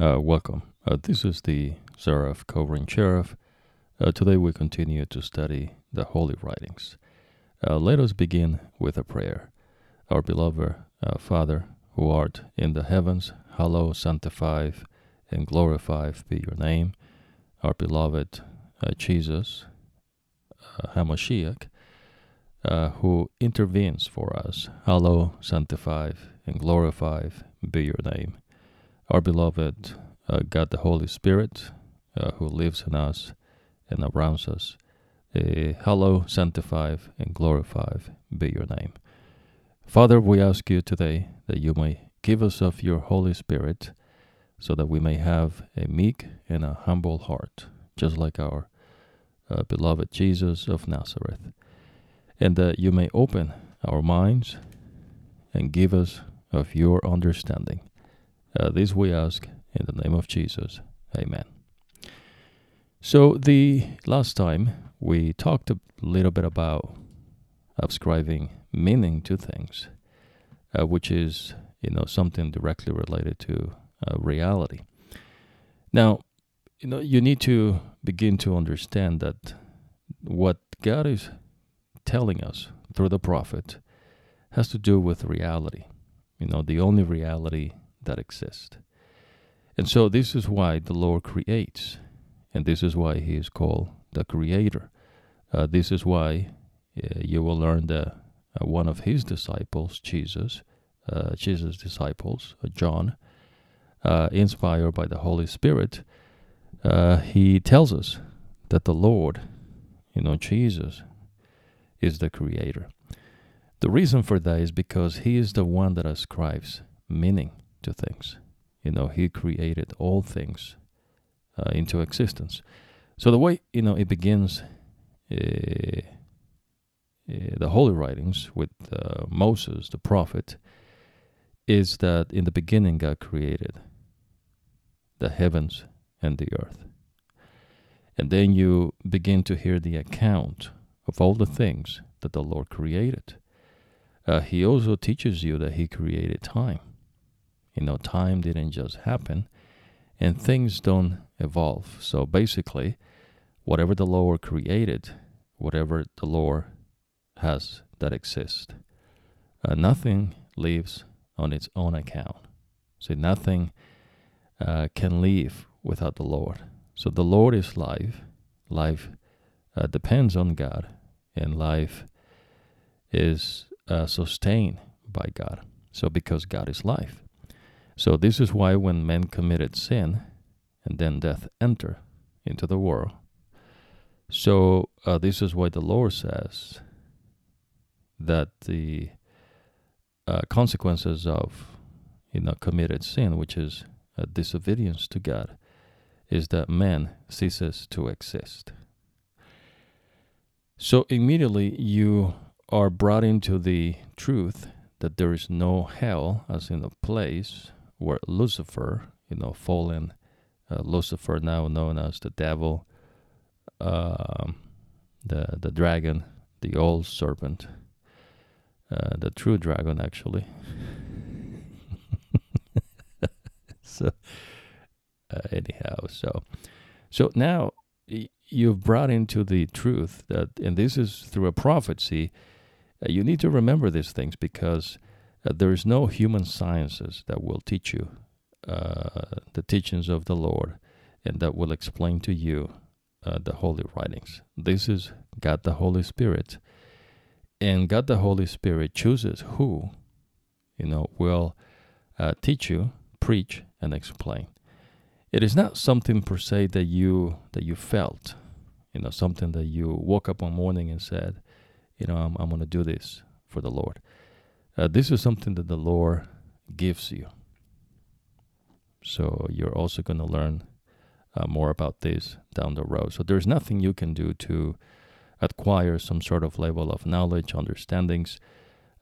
Uh, welcome. Uh, this is the Seraph Covering Cherub. Uh, today we continue to study the Holy Writings. Uh, let us begin with a prayer. Our beloved uh, Father, who art in the heavens, hallowed, sanctified, and glorified be your name. Our beloved uh, Jesus, Hamashiach, who intervenes for us, hallowed, sanctified, and glorified be your name our beloved uh, God the Holy Spirit, uh, who lives in us and around us. Uh, hello, sanctified and glorify be your name. Father, we ask you today that you may give us of your Holy Spirit so that we may have a meek and a humble heart, just like our uh, beloved Jesus of Nazareth, and that you may open our minds and give us of your understanding uh, this we ask in the name of Jesus. Amen. So, the last time we talked a little bit about ascribing meaning to things, uh, which is, you know, something directly related to uh, reality. Now, you know, you need to begin to understand that what God is telling us through the prophet has to do with reality. You know, the only reality that exist. And so this is why the Lord creates, and this is why He is called the Creator. Uh, this is why uh, you will learn that uh, one of His disciples, Jesus, uh, Jesus' disciples, uh, John, uh, inspired by the Holy Spirit, he tells us that the Lord, you know, Jesus, is the Creator. The reason for that is because He is the one that ascribes meaning to things. You know, He created all things uh, into existence. So the way you know it begins, uh, uh, the Holy Writings with uh, Moses, the prophet, is that in the beginning God created the heavens and the earth. And then you begin to hear the account of all the things that the Lord created. Uh, he also teaches you that He created time. You know, time didn't just happen and things don't evolve. So basically, whatever the Lord created, whatever the Lord has that exists, uh, nothing lives on its own account. So nothing uh, can live without the Lord. So the Lord is life. Life uh, depends on God, and life is uh, sustained by God. So because God is life. So this is why when men committed sin and then death enter into the world. So uh, this is why the Lord says that the uh, consequences of you know committed sin, which is a disobedience to God, is that man ceases to exist. So immediately you are brought into the truth that there is no hell as in a place were Lucifer, you know, fallen uh, Lucifer, now known as the devil, uh, the the dragon, the old serpent, uh, the true dragon, actually. so, uh, anyhow, so so now you've brought into the truth that, and this is through a prophecy. Uh, you need to remember these things because there is no human sciences that will teach you uh, the teachings of the Lord and that will explain to you uh, the holy writings. This is God the Holy Spirit. And God the Holy Spirit chooses who, you know, will uh, teach you, preach, and explain. It is not something per se that you that you felt, you know, something that you woke up one morning and said, you know, I'm, I'm going to do this for the Lord. Uh, this is something that the Lord gives you. So you're also going to learn uh, more about this down the road. So there's nothing you can do to acquire some sort of level of knowledge, understandings,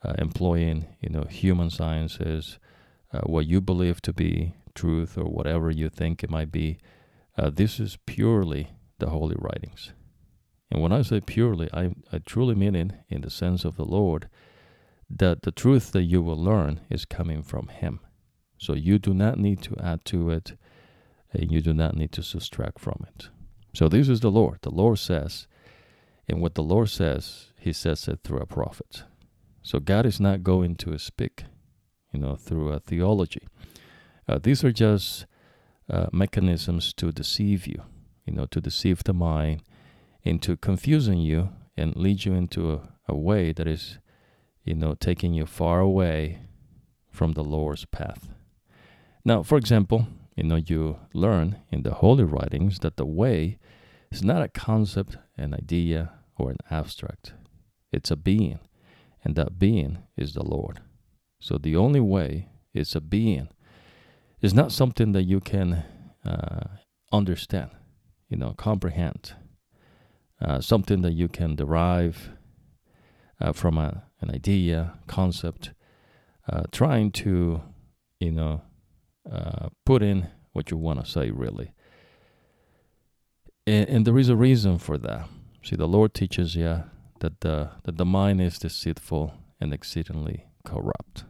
uh, employing you know human sciences, uh, what you believe to be truth or whatever you think it might be. Uh, this is purely the holy writings. And when I say purely, I, I truly mean it in the sense of the Lord that the truth that you will learn is coming from Him. So you do not need to add to it. and you do not need to subtract from it. So this is the Lord. The Lord says, and what the Lord says, He says it through a prophet. So God is not going to speak, you know, through a theology. Uh, these are just uh, mechanisms to deceive you, you know, to deceive the mind into confusing you and lead you into a, a way that is, you know, taking you far away from the Lord's path. Now, for example, you know, you learn in the holy writings that the way is not a concept, an idea, or an abstract. It's a being, and that being is the Lord. So the only way is a being. It's not something that you can uh, understand, you know, comprehend. Uh, something that you can derive uh, from a, an idea, concept, uh, trying to, you know, uh, put in what you want to say, really. And, and, there is a reason for that. See, the Lord teaches you that the, that the mind is deceitful and exceedingly corrupt.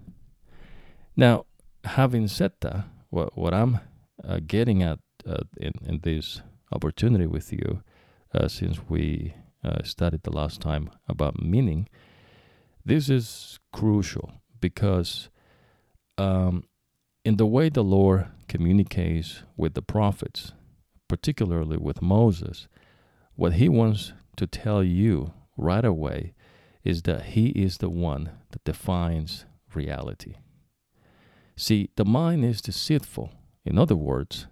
Now, having said that, what, what I'm uh, getting at uh, in, in this opportunity with you, uh, since we uh, studied the last time about meaning, this is crucial because um, in the way the Lord communicates with the prophets, particularly with Moses, what he wants to tell you right away is that he is the one that defines reality. See, the mind is deceitful. In other words,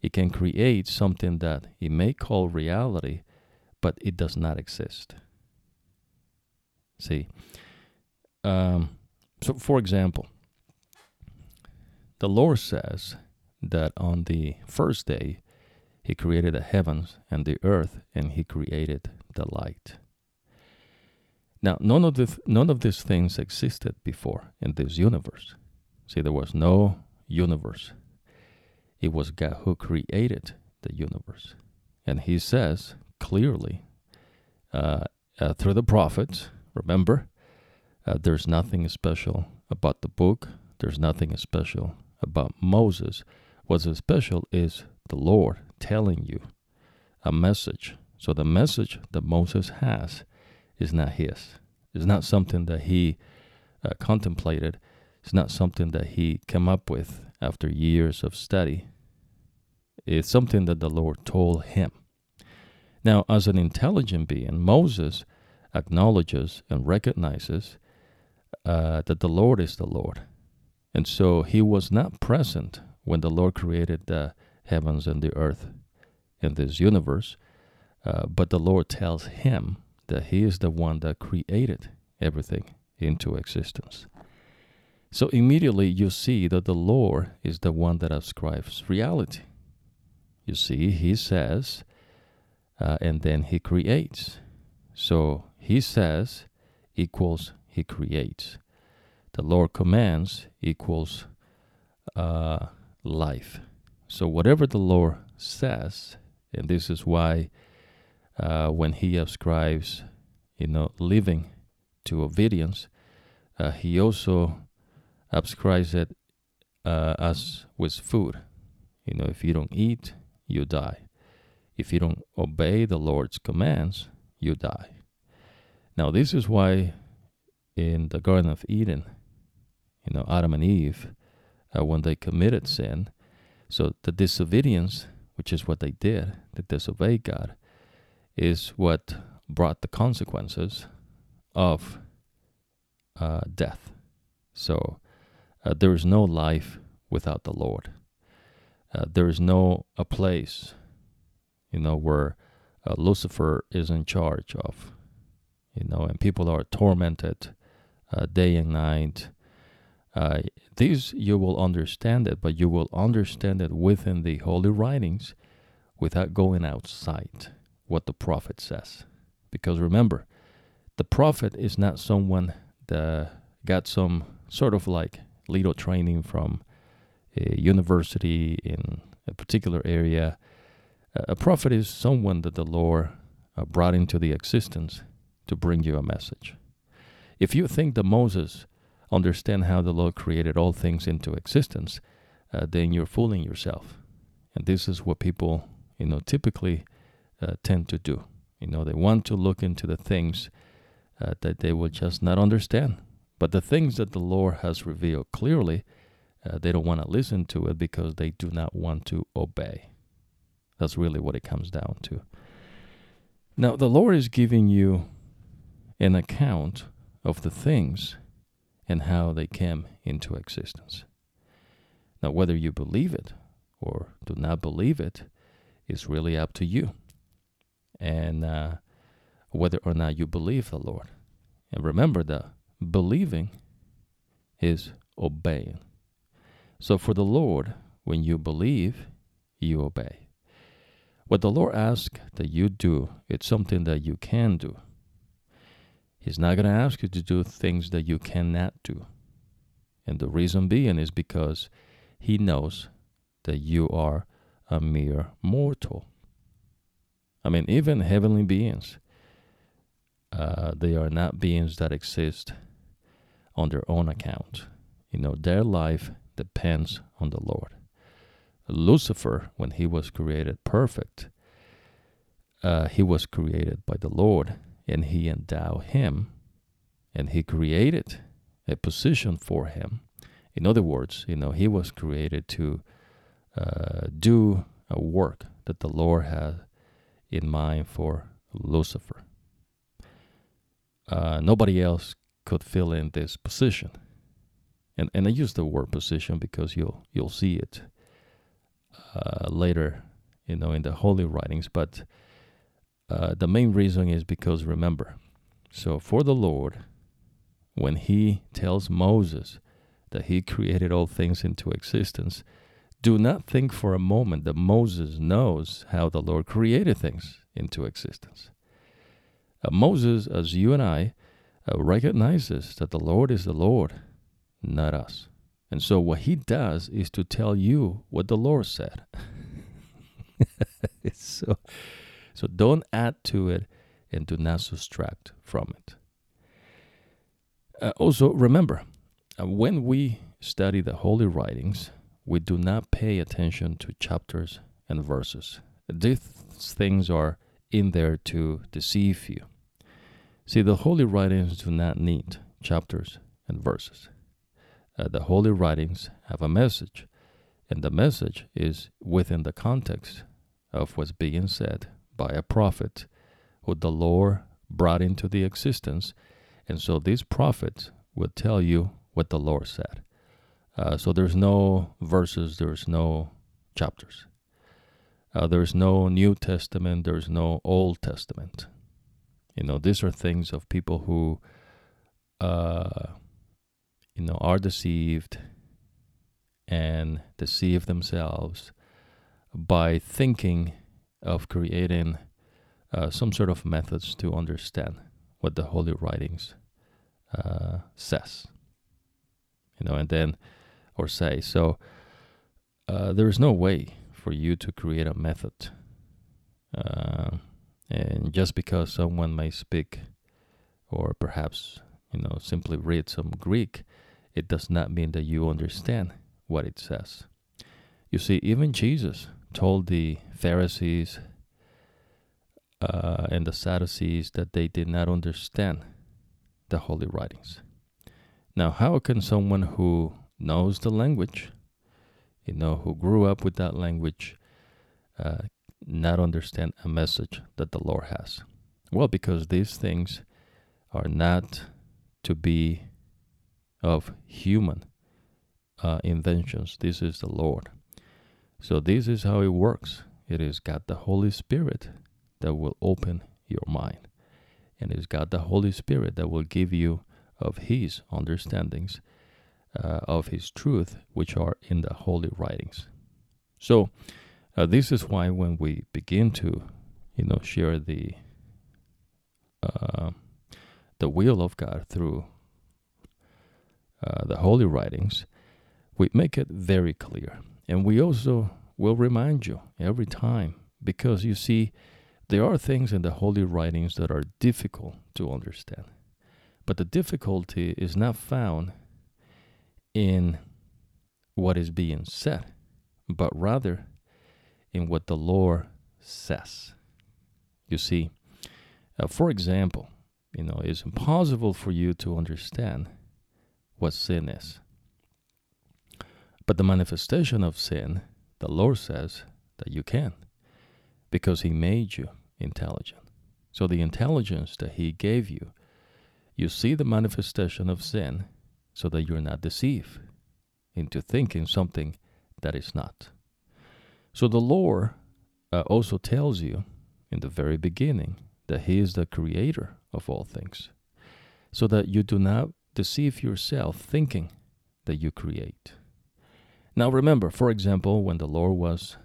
it can create something that it may call reality, but it does not exist. See, um, so for example, the Lord says that on the first day he created the heavens and the earth and he created the light. Now, none of, the, none of these things existed before in this universe. See, there was no universe. It was God who created the universe. And he says clearly uh, uh, through the prophets, remember, uh, there's nothing special about the book, there's nothing special about Moses. What's special is the Lord telling you a message. So the message that Moses has is not his. It's not something that he uh, contemplated. It's not something that he came up with after years of study. It's something that the Lord told him. Now, as an intelligent being, Moses acknowledges and recognizes uh, that the Lord is the Lord. And so he was not present when the Lord created the heavens and the earth in this universe, uh, but the Lord tells him that he is the one that created everything into existence. So immediately you see that the Lord is the one that ascribes reality. You see, he says, uh, and then he creates. So he says equals he creates. The Lord commands equals uh, life. So whatever the Lord says, and this is why uh, when he ascribes, you know, living to obedience, uh, he also ascribes it uh, as with food. You know, if you don't eat, you die. If you don't obey the Lord's commands, you die. Now, this is why in the Garden of Eden, you know, Adam and Eve, uh, when they committed sin, so the disobedience, which is what they did, they disobeyed God, is what brought the consequences of uh, death. So uh, there is no life without the Lord. Uh, there is no a place, you know, where uh, Lucifer is in charge of, you know, and people are tormented uh, day and night. Uh, these you will understand it, but you will understand it within the holy writings without going outside what the prophet says. Because remember, the prophet is not someone that got some sort of like little training from a university in a particular area. A prophet is someone that the Lord uh, brought into the existence to bring you a message. If you think that Moses understand how the Lord created all things into existence, uh, then you're fooling yourself. And this is what people, you know, typically uh, tend to do. You know, they want to look into the things uh, that they will just not understand. But the things that the Lord has revealed clearly, uh, they don't want to listen to it because they do not want to obey. That's really what it comes down to. Now, the Lord is giving you an account of the things and how they came into existence. Now, whether you believe it or do not believe it is really up to you. And uh, whether or not you believe the Lord. And remember that believing is obeying. So for the Lord, when you believe, you obey. What the Lord asks that you do, it's something that you can do. He's not going to ask you to do things that you cannot do. And the reason being is because He knows that you are a mere mortal. I mean, even heavenly beings, uh, they are not beings that exist on their own account. You know, their life depends on the Lord. Lucifer, when he was created perfect, uh, he was created by the Lord and he endowed him and he created a position for him. In other words, you know, he was created to uh, do a work that the Lord had in mind for Lucifer. Uh, nobody else could fill in this position. And, and I use the word position because you'll you'll see it uh, later, you know, in the holy writings. But uh, the main reason is because remember, so for the Lord, when He tells Moses that He created all things into existence, do not think for a moment that Moses knows how the Lord created things into existence. Uh, Moses, as you and I, uh, recognizes that the Lord is the Lord, not us. And so what he does is to tell you what the Lord said. so so don't add to it and do not subtract from it. Uh, also, remember, uh, when we study the Holy Writings, we do not pay attention to chapters and verses. These things are in there to deceive you. See, the Holy Writings do not need chapters and verses. Uh, the Holy Writings have a message, and the message is within the context of what's being said by a prophet who the Lord brought into the existence. And so these prophets will tell you what the Lord said. Uh, so there's no verses, there's no chapters. Uh, there's no New Testament, there's no Old Testament. You know, these are things of people who, uh, you know, are deceived and deceive themselves by thinking of creating uh, some sort of methods to understand what the holy writings uh, says you know and then or say. So uh, there is no way for you to create a method uh, and just because someone may speak or perhaps you know simply read some greek it does not mean that you understand what it says. You see even jesus told the Pharisees uh, and the Sadducees that they did not understand the holy writings. Now, how can someone who knows the language, you know, who grew up with that language, uh, not understand a message that the Lord has? Well, because these things are not to be of human uh, inventions. This is the Lord. So this is how it works. It is God the Holy Spirit that will open your mind. And it's God the Holy Spirit that will give you of His understandings uh, of His truth, which are in the holy writings. So uh, this is why when we begin to, you know, share the uh, the will of God through uh, the holy writings, we make it very clear and we also will remind you every time because you see, there are things in the holy writings that are difficult to understand. But the difficulty is not found in what is being said, but rather in what the Lord says. You see, uh, for example, you know, it's impossible for you to understand what sin is. But the manifestation of sin, the Lord says that you can because He made you intelligent. So the intelligence that He gave you, you see the manifestation of sin so that you're not deceived into thinking something that is not. So the Lord uh, also tells you in the very beginning that He is the creator of all things, so that you do not deceive yourself thinking that you create. Now remember, for example, when the Lord was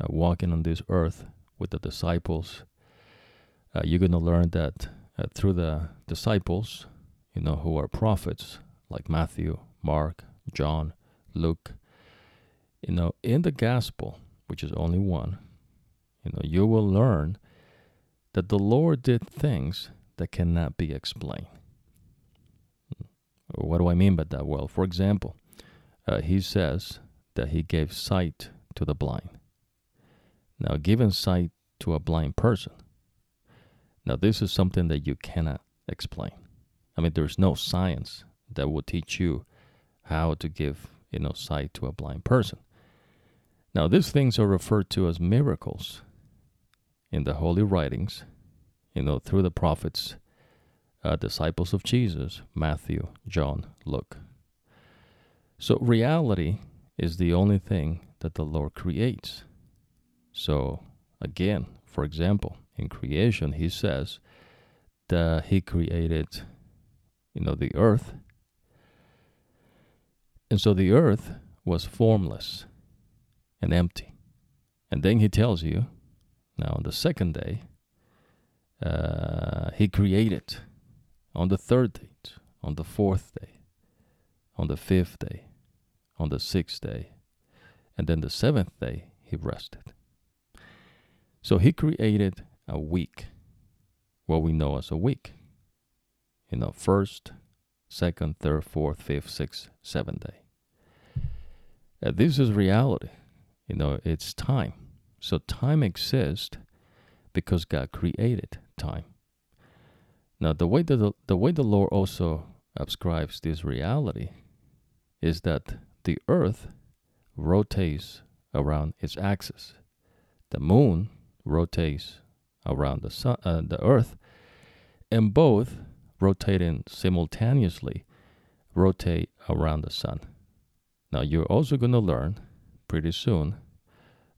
uh, walking on this earth with the disciples, uh, you're going to learn that uh, through the disciples, you know, who are prophets like Matthew, Mark, John, Luke, you know, in the gospel, which is only one, you know, you will learn that the Lord did things that cannot be explained. What do I mean by that? Well, for example, uh, he says that he gave sight to the blind. Now, giving sight to a blind person. Now, this is something that you cannot explain. I mean, there's no science that will teach you how to give, you know, sight to a blind person. Now, these things are referred to as miracles in the holy writings, you know, through the prophets, uh, disciples of Jesus, Matthew, John, Luke. So, reality is the only thing that the Lord creates. So, again, for example, in creation, He says that He created, you know, the earth. And so the earth was formless and empty. And then He tells you now, on the second day, uh, he created on the third day, on the fourth day, on the fifth day, on the sixth day, and then the seventh day he rested. So he created a week, what we know as a week. You know, first, second, third, fourth, fifth, sixth, seventh day. Uh, this is reality. You know, it's time. So time exists because God created time. Now, the way that the, the way the Lord also ascribes this reality is that the earth rotates around its axis. The moon rotates around the sun, uh, the earth, and both rotating simultaneously rotate around the sun. Now, you're also going to learn pretty soon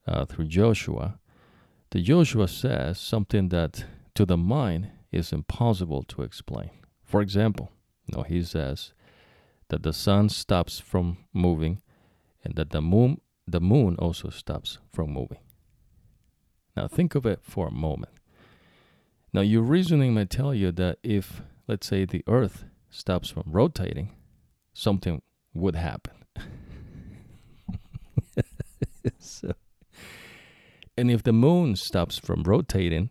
uh, through Joshua, the Joshua says something that to the mind is impossible to explain. For example, you know, he says that the sun stops from moving and that the moon the moon also stops from moving. Now think of it for a moment. Now your reasoning may tell you that if let's say the earth stops from rotating, something would happen. so and if the moon stops from rotating,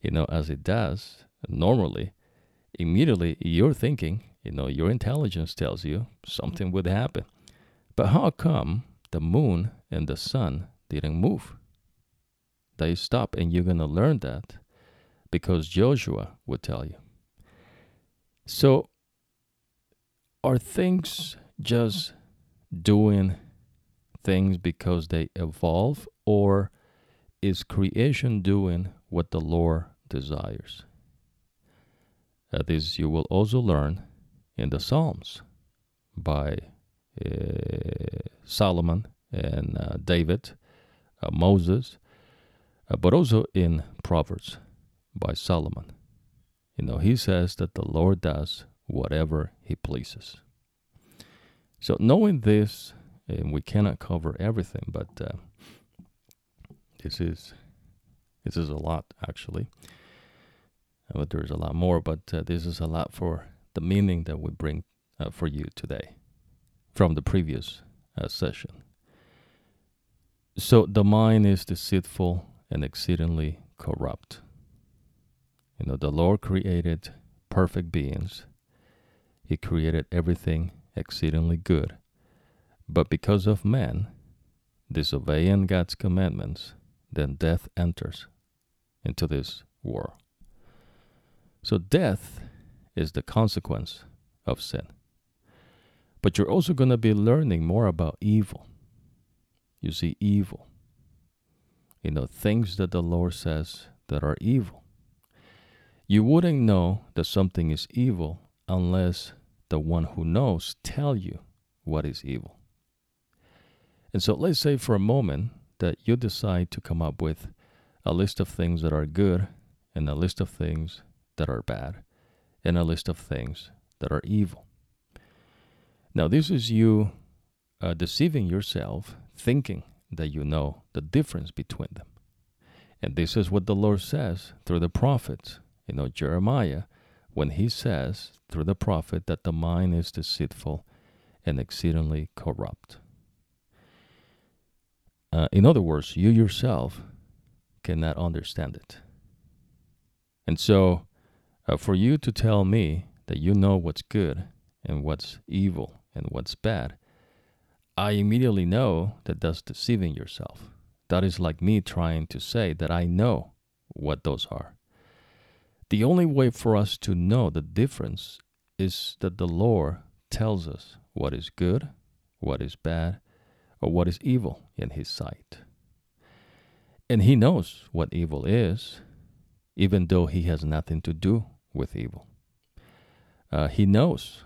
you know, as it does normally, immediately you're thinking, you know, your intelligence tells you something mm. would happen. But how come the moon and the sun didn't move? They stop, and you're going to learn that because Joshua would tell you. So, are things just doing things because they evolve, or is creation doing what the Lord desires? Uh, that is, you will also learn in the Psalms by uh, Solomon and uh, David, uh, Moses, uh, but also in Proverbs by Solomon. You know, he says that the Lord does whatever he pleases. So, knowing this, and we cannot cover everything, but uh, this is this is a lot actually. But there's a lot more, but uh, this is a lot for the meaning that we bring uh, for you today from the previous uh, session. So the mind is deceitful and exceedingly corrupt. You know, the Lord created perfect beings. He created everything exceedingly good. But because of man, disobeying God's commandments, then death enters into this world. So death is the consequence of sin. But you're also going to be learning more about evil. You see, evil. You know, things that the Lord says that are evil. You wouldn't know that something is evil unless the one who knows tell you what is evil. And so let's say for a moment that you decide to come up with a list of things that are good and a list of things that are bad and a list of things that are evil. Now, this is you uh, deceiving yourself, thinking that you know the difference between them. And this is what the Lord says through the prophets. You know, Jeremiah, when he says through the prophet that the mind is deceitful and exceedingly corrupt. Uh, in other words, you yourself cannot understand it. And so, uh, for you to tell me that you know what's good and what's evil and what's bad, I immediately know that that's deceiving yourself. That is like me trying to say that I know what those are. The only way for us to know the difference is that the Lord tells us what is good, what is bad, or what is evil in His sight. And He knows what evil is, even though He has nothing to do with evil. Uh, he knows,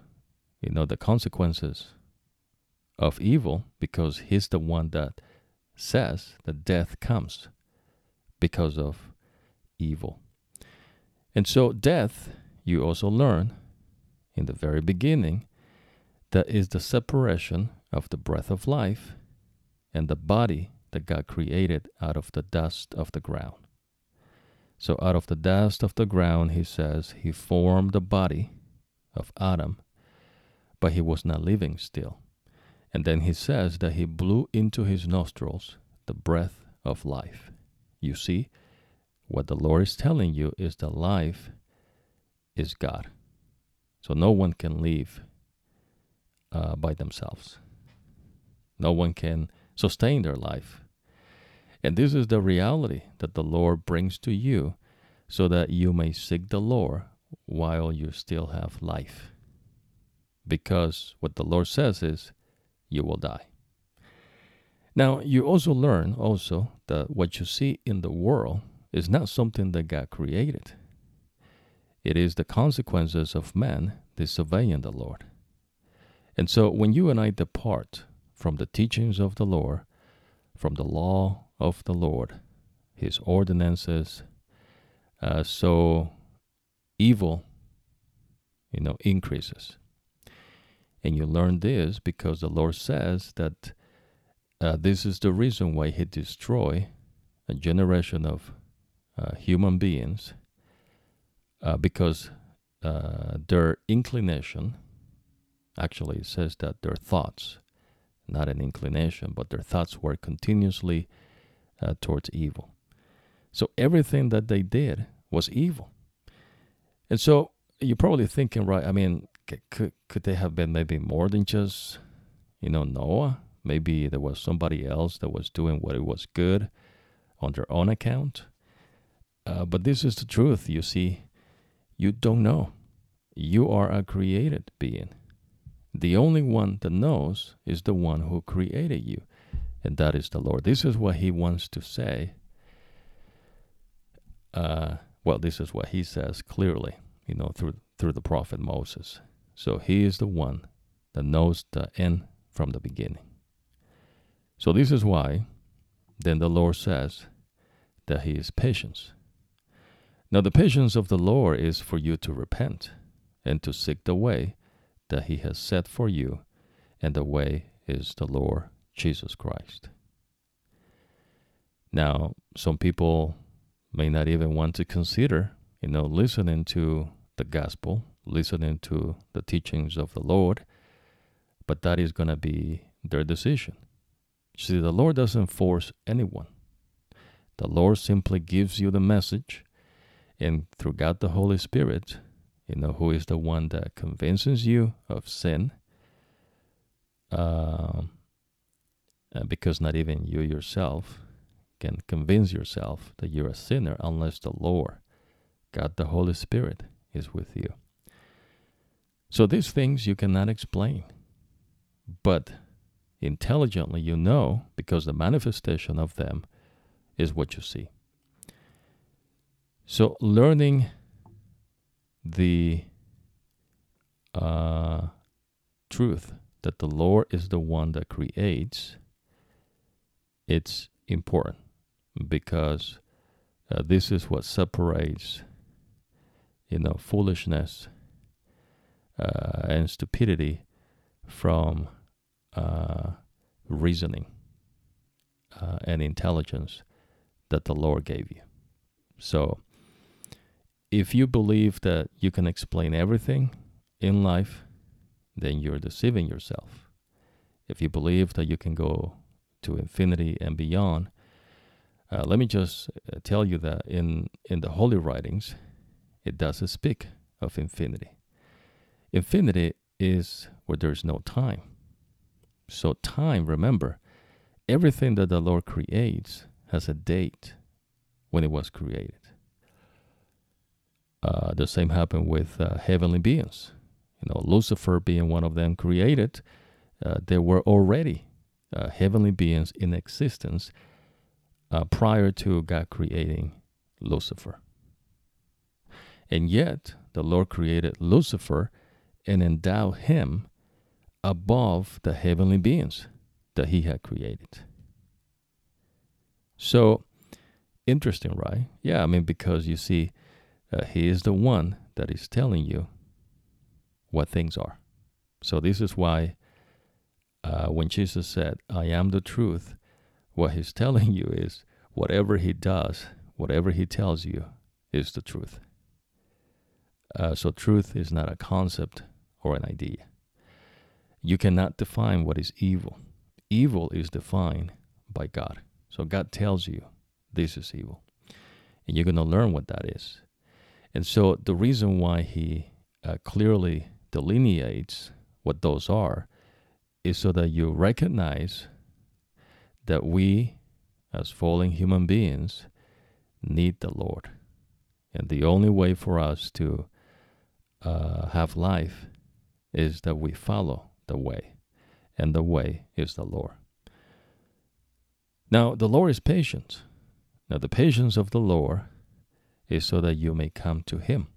you know, the consequences of evil because He's the one that says that death comes because of evil. And so, death, you also learn in the very beginning, that is the separation of the breath of life and the body that God created out of the dust of the ground. So, out of the dust of the ground, he says, he formed the body of Adam, but he was not living still. And then he says that he blew into his nostrils the breath of life. You see, what the Lord is telling you is that life is God. So no one can live uh, by themselves. No one can sustain their life. And this is the reality that the Lord brings to you so that you may seek the Lord while you still have life. Because what the Lord says is, you will die. Now, you also learn also that what you see in the world is not something that God created. It is the consequences of man disobeying the Lord. And so when you and I depart from the teachings of the Lord, from the law of the Lord, his ordinances, uh, so evil, you know, increases. And you learn this because the Lord says that uh, this is the reason why He destroy a generation of uh, human beings uh, because uh, their inclination, actually, it says that their thoughts, not an inclination, but their thoughts were continuously uh, towards evil. So everything that they did was evil. And so you're probably thinking, right? I mean, could could they have been maybe more than just you know Noah? Maybe there was somebody else that was doing what it was good on their own account. Uh, but this is the truth. You see, you don't know. You are a created being. The only one that knows is the one who created you, and that is the Lord. This is what He wants to say. Uh, well, this is what He says clearly, you know, through through the prophet Moses. So he is the one that knows the end from the beginning. So this is why then the Lord says that he is patience. Now the patience of the Lord is for you to repent and to seek the way that he has set for you, and the way is the Lord Jesus Christ. Now, some people may not even want to consider, you know, listening to the gospel listening to the teachings of the Lord, but that is going to be their decision. See, the Lord doesn't force anyone. The Lord simply gives you the message, and through God the Holy Spirit, you know, who is the one that convinces you of sin, uh, uh, because not even you yourself can convince yourself that you're a sinner unless the Lord, God the Holy Spirit, is with you. So these things you cannot explain, but intelligently you know because the manifestation of them is what you see. So learning the uh, truth that the Lord is the one that creates, it's important because uh, this is what separates, you know, foolishness uh, and stupidity from uh, reasoning uh, and intelligence that the Lord gave you. So, if you believe that you can explain everything in life, then you're deceiving yourself. If you believe that you can go to infinity and beyond, uh, let me just uh, tell you that in, in the Holy Writings, it does speak of infinity. Infinity is where there is no time. So, time, remember, everything that the Lord creates has a date when it was created. Uh, the same happened with uh, heavenly beings. You know, Lucifer being one of them created, uh, there were already uh, heavenly beings in existence uh, prior to God creating Lucifer. And yet, the Lord created Lucifer and endowed him above the heavenly beings that he had created. So, interesting, right? Yeah, I mean, because you see, uh, he is the one that is telling you what things are. So, this is why uh, when Jesus said, I am the truth, what he's telling you is whatever he does, whatever he tells you, is the truth. Uh, so, truth is not a concept or an idea. You cannot define what is evil. Evil is defined by God. So God tells you this is evil. And you're going to learn what that is. And so the reason why he uh, clearly delineates what those are is so that you recognize that we, as fallen human beings, need the Lord. And the only way for us to uh, have life is that we follow the way, and the way is the Lord. Now, the Lord is patient. Now, the patience of the Lord is so that you may come to Him.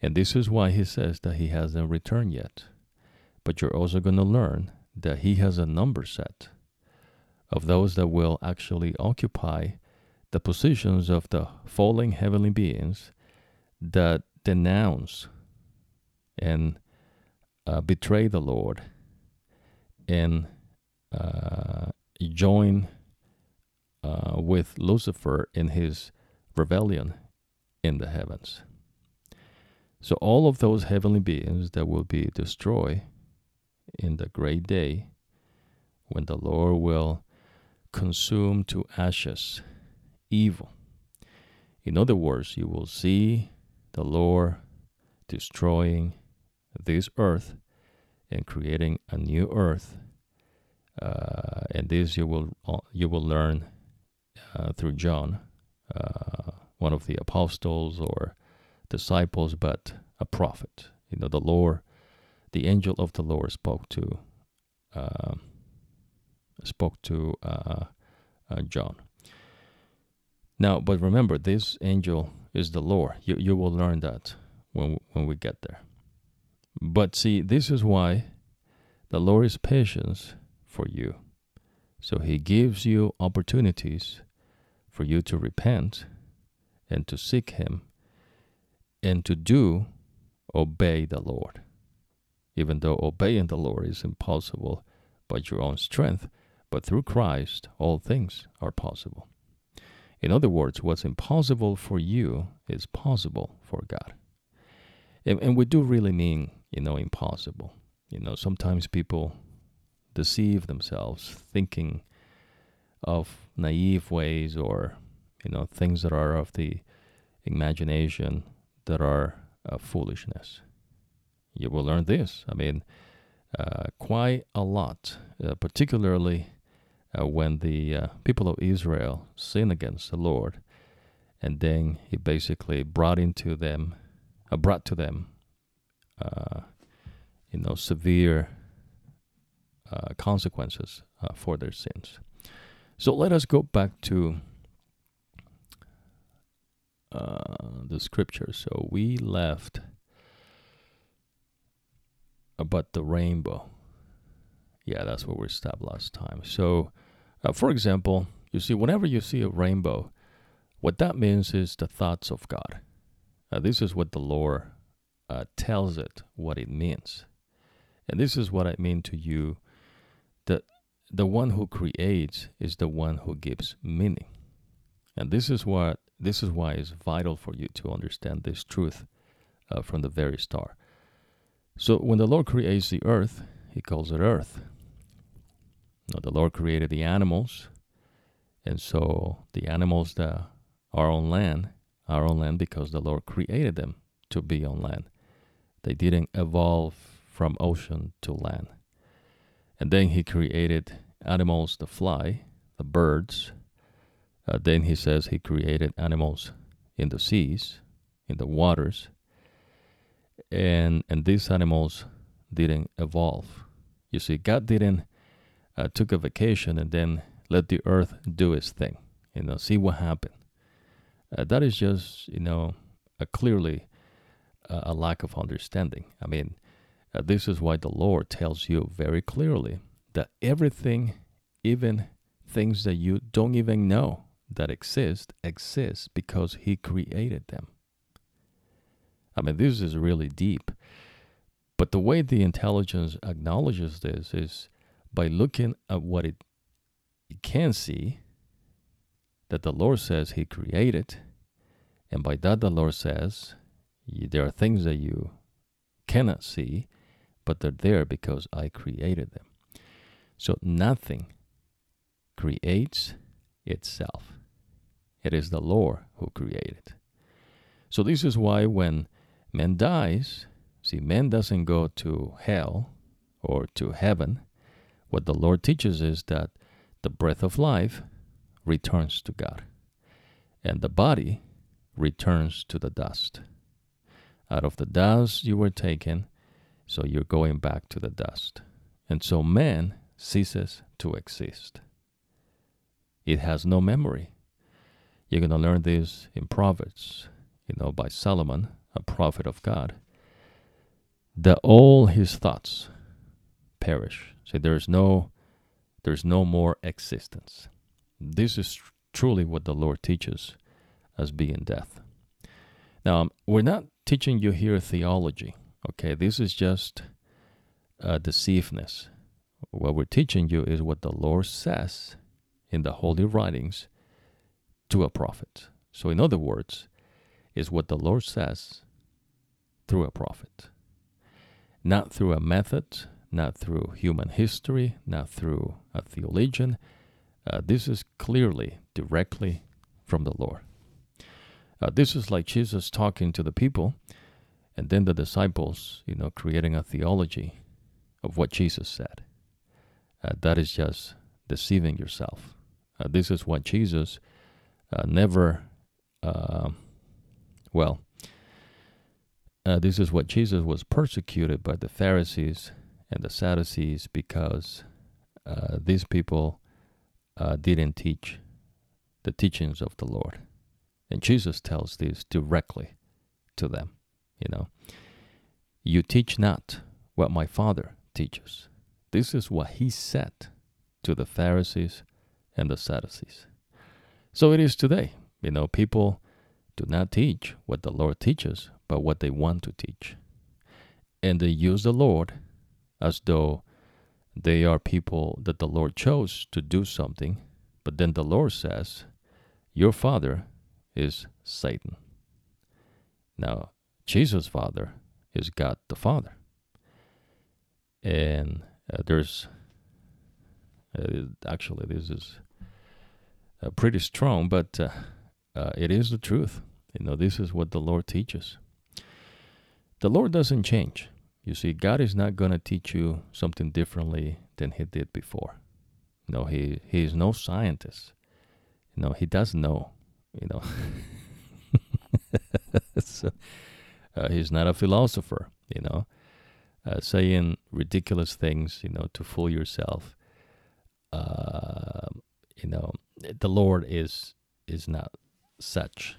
And this is why He says that He hasn't returned yet. But you're also going to learn that He has a number set of those that will actually occupy the positions of the falling heavenly beings that denounce and uh, betray the Lord and uh, join uh, with Lucifer in his rebellion in the heavens. So, all of those heavenly beings that will be destroyed in the great day when the Lord will consume to ashes evil. In other words, you will see the Lord destroying this earth and creating a new earth. Uh, and this you will you will learn uh, through John, uh, one of the apostles or disciples, but a prophet. You know, the Lord, the angel of the Lord spoke to um, spoke to uh, uh, John. Now, but remember, this angel is the Lord. You you will learn that when when we get there. But see, this is why the Lord is patient for you. So he gives you opportunities for you to repent and to seek him and to do obey the Lord. Even though obeying the Lord is impossible by your own strength, but through Christ all things are possible. In other words, what's impossible for you is possible for God. And, and we do really mean you know, impossible. You know, sometimes people deceive themselves thinking of naive ways or, you know, things that are of the imagination that are uh, foolishness. You will learn this. I mean, uh, quite a lot, uh, particularly uh, when the uh, people of Israel sinned against the Lord, and then He basically brought into them, uh, brought to them, uh, you know, severe consequences for their sins. So let us go back to the scripture. So we left about the rainbow. Yeah, that's where we stopped last time. So, uh, for example, you see, whenever you see a rainbow, what that means is the thoughts of God. Uh, this is what the Lord uh, tells it what it means. And this is what I mean to you that the one who creates is the one who gives meaning. And this is what this is why it's vital for you to understand this truth uh, from the very start. So when the Lord creates the earth, he calls it earth. Now the Lord created the animals, and so the animals that are on land are on land because the Lord created them to be on land. They didn't evolve from ocean to land. And then he created animals to fly, the birds. Uh, then he says he created animals in the seas, in the waters and and these animals didn't evolve. You see, God didn't uh, took a vacation and then let the earth do its thing. You know, see what happened. Uh, that is just you know a clearly uh, a lack of understanding. I mean, uh, this is why the Lord tells you very clearly that everything, even things that you don't even know that exist, exist because He created them. I mean, this is really deep. But the way the intelligence acknowledges this is by looking at what it, it can see, that the Lord says He created, and by that the Lord says there are things that you cannot see, but they're there because I created them. So nothing creates itself. It is the Lord who created. So this is why when man dies, see, man doesn't go to hell or to heaven. What the Lord teaches is that the breath of life returns to God, and the body returns to the dust. Out of the dust you were taken, so you're going back to the dust. And so man ceases to exist. It has no memory. You're going to learn this in Proverbs, you know, by Solomon a prophet of God, that all his thoughts perish. So there's no there's no more existence. This is truly what the Lord teaches as being death. Now, we're not teaching you here theology, okay? This is just uh, deceiveness. What we're teaching you is what the Lord says in the Holy Writings to a prophet. So, in other words, is what the Lord says through a prophet. Not through a method, not through human history, not through a theologian. Uh, this is clearly, directly from the Lord. Uh, this is like Jesus talking to the people, and then the disciples, you know, creating a theology of what Jesus said. Uh, that is just deceiving yourself. Uh, this is what Jesus uh, never, uh, well, uh, this is what Jesus was persecuted by the Pharisees and the Sadducees because uh, these people uh, didn't teach the teachings of the Lord. And Jesus tells this directly to them. You know, you teach not what my Father teaches. This is what he said to the Pharisees and the Sadducees. So it is today. You know, people do not teach what the Lord teaches, but what they want to teach. And they use the Lord as though they are people that the Lord chose to do something, but then the Lord says, Your father is Satan. Now, Jesus' father is God the Father. And uh, there's uh, actually, this is uh, pretty strong, but uh, uh, it is the truth. You know, this is what the Lord teaches. The Lord doesn't change. You see, God is not going to teach you something differently than He did before. You know, he he is no scientist. You know, he doesn't know. You know, so uh, he's not a philosopher. You know, uh, saying ridiculous things. You know, to fool yourself. Uh, you know, the Lord is is not such.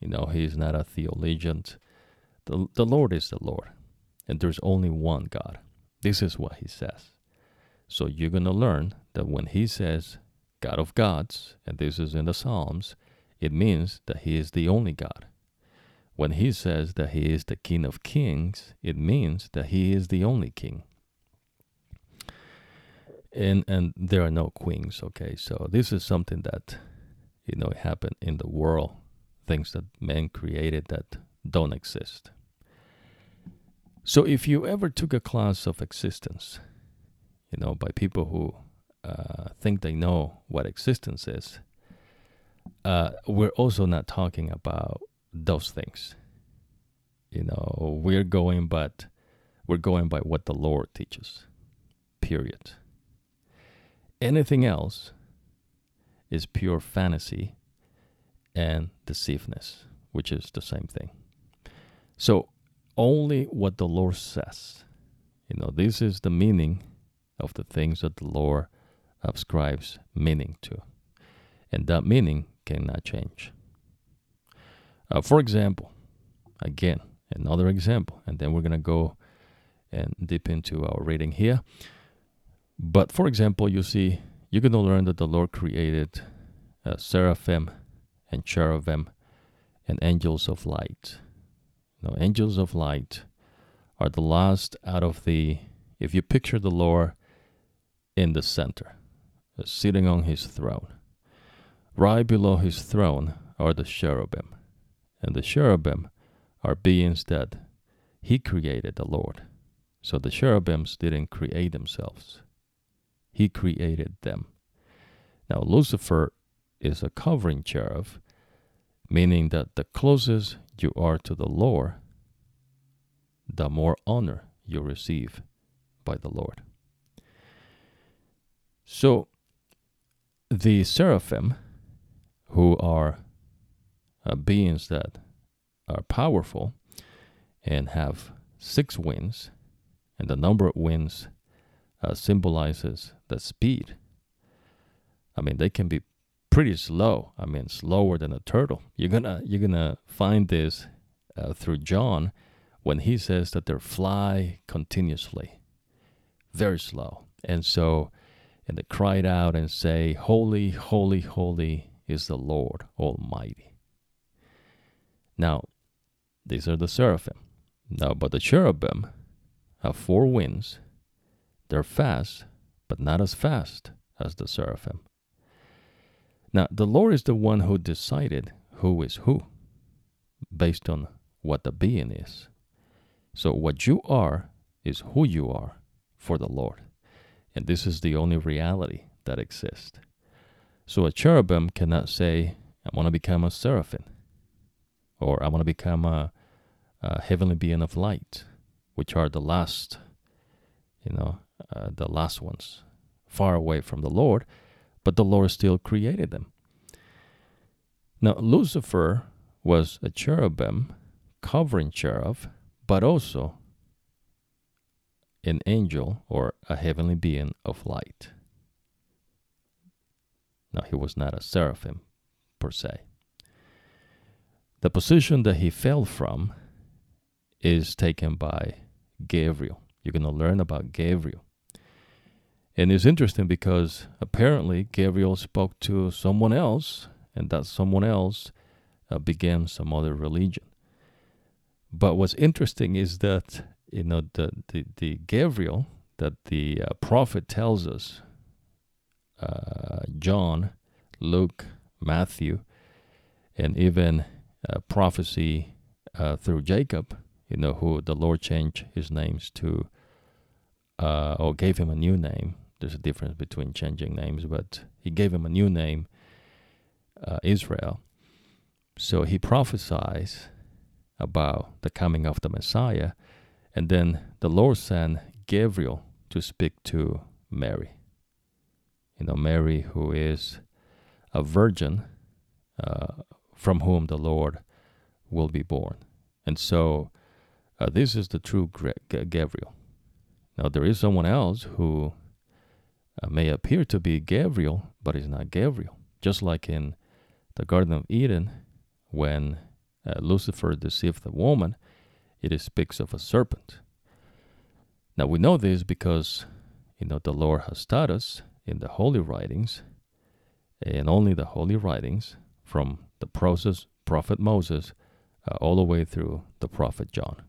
You know, he is not a theologian. The, the Lord is the Lord, and there's only one God. This is what he says. So you're going to learn that when he says God of gods, and this is in the Psalms, it means that he is the only God. When he says that he is the King of kings, it means that he is the only king. And and there are no queens, okay? So this is something that you know happened in the world, things that man created that don't exist. So if you ever took a class of existence, you know, by people who uh, think they know what existence is, uh, we're also not talking about those things. You know, we're going, but we're going by what the Lord teaches. Period. Anything else is pure fantasy and deceiveness, which is the same thing. So, only what the Lord says. You know, this is the meaning of the things that the Lord ascribes meaning to. And that meaning cannot change. Uh, for example, again, another example, and then we're going to go and dip into our reading here. But for example, you see, you're going to learn that the Lord created uh, seraphim and cherubim and angels of light. Now, angels of light are the last out of the, if you picture the Lord in the center, uh, sitting on his throne. Right below his throne are the cherubim, and the cherubim are beings that he created, the Lord. So the cherubims didn't create themselves, he created them. Now, Lucifer is a covering cherub, meaning that the closest you are to the Lord, the more honor you receive by the Lord. So, the seraphim, who are uh, beings that are powerful and have six wings, and the number of wings uh, symbolizes the speed. I mean, they can be pretty slow. I mean, slower than a turtle. You're gonna you're gonna find this uh, through John when he says that they fly continuously, very slow, and so and they cried out and say, Holy, holy, holy is the Lord Almighty. Now, these are the seraphim. Now, but the cherubim have four wings. They're fast, but not as fast as the seraphim. Now, the Lord is the one who decided who is who based on what the being is. So, what you are is who you are for the Lord. And this is the only reality that exists. So a cherubim cannot say, I want to become a seraphim, or I want to become a, a, heavenly being of light, which are the last, you know, uh, the last ones, far away from the Lord, but the Lord still created them. Now, Lucifer was a cherubim, covering cherub, but also an angel or a heavenly being of light. Now, he was not a seraphim per se. The position that he fell from is taken by Gabriel. You're going to learn about Gabriel. And it's interesting because apparently Gabriel spoke to someone else, and that someone else uh, began some other religion. But what's interesting is that you know the the, the Gabriel that the uh, prophet tells us, uh, John, Luke, Matthew, and even uh, prophecy uh, through Jacob, you know, who the Lord changed his names to, uh, or gave him a new name. There's a difference between changing names, but he gave him a new name, uh, Israel. So he prophesies about the coming of the Messiah and then the Lord sent Gabriel to speak to Mary. you know, Mary, who is a virgin, uh, from whom the Lord will be born. And so, uh, this is the true Gabriel. Now, there is someone else who may appear to be Gabriel, but is not Gabriel. Just like in the Garden of Eden, when uh, Lucifer deceived the woman, it speaks of a serpent. Now we know this because you know the Lord has taught us in the holy writings, and only the holy writings from the process prophet Moses uh, all the way through the prophet John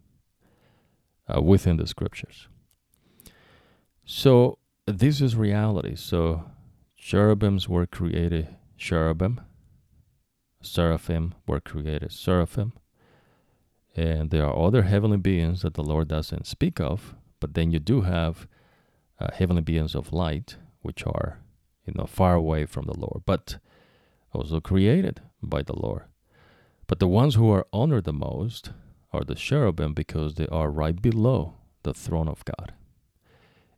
uh, within the scriptures. So this is reality. So cherubims were created cherubim, seraphim were created seraphim, and there are other heavenly beings that the Lord doesn't speak of. But then you do have uh, heavenly beings of light, which are you know far away from the Lord, but also created by the Lord. But the ones who are honored the most are the cherubim because they are right below the throne of God.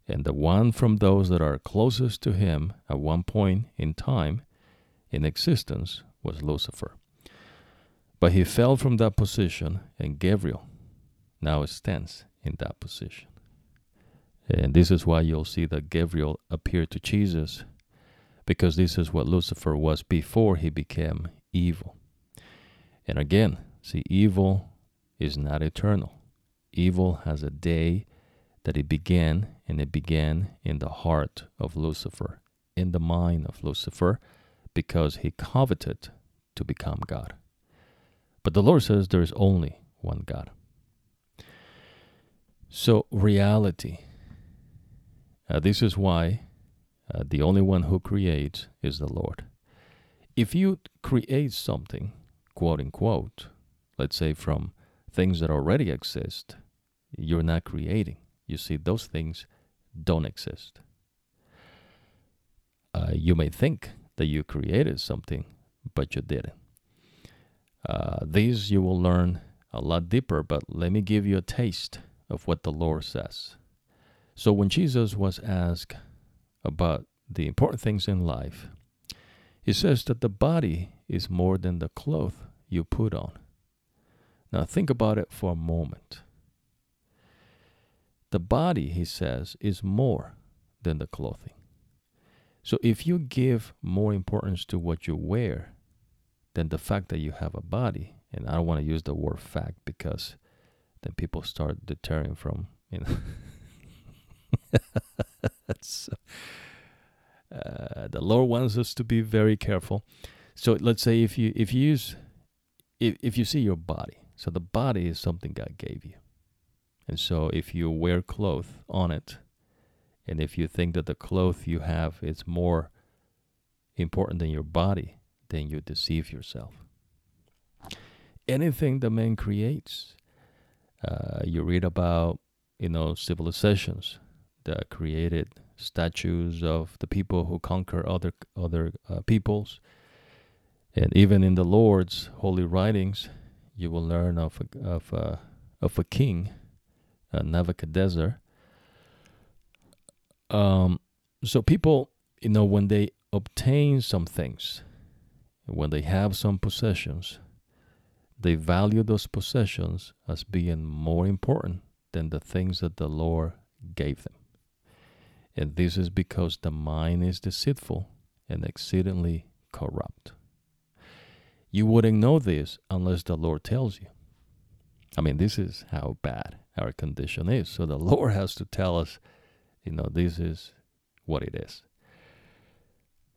And the one from those that are closest to him at one point in time in existence was Lucifer. But he fell from that position, and Gabriel now stands in that position. And this is why you'll see that Gabriel appeared to Jesus, because this is what Lucifer was before he became evil. And again, see, evil is not eternal. Evil has a day that it began, and it began in the heart of Lucifer, in the mind of Lucifer, because he coveted to become God. But the Lord says there is only one God. So, reality. Uh, this is why uh, the only one who creates is the Lord. If you create something, quote unquote, let's say from things that already exist, you're not creating. You see, those things don't exist. Uh, you may think that you created something, but you didn't. Uh, these you will learn a lot deeper, but let me give you a taste of what the Lord says. So, when Jesus was asked about the important things in life, he says that the body is more than the cloth you put on. Now, think about it for a moment. The body, he says, is more than the clothing. So, if you give more importance to what you wear than the fact that you have a body. And I don't want to use the word fact because then people start deterring from, you know. Uh, the Lord wants us to be very careful. So let's say if you if you use if if you see your body, so the body is something God gave you, and so if you wear clothes on it, and if you think that the clothes you have is more important than your body, then you deceive yourself. Anything the man creates, uh, you read about, you know, civilizations that created statues of the people who conquer other other uh, peoples, and even in the Lord's holy writings, you will learn of a, of a, of a king, uh, Nebuchadnezzar. Um, so people, you know, when they obtain some things, when they have some possessions, they value those possessions as being more important than the things that the Lord gave them. And this is because the mind is deceitful and exceedingly corrupt. You wouldn't know this unless the Lord tells you. I mean, this is how bad our condition is. So the Lord has to tell us, you know, this is what it is.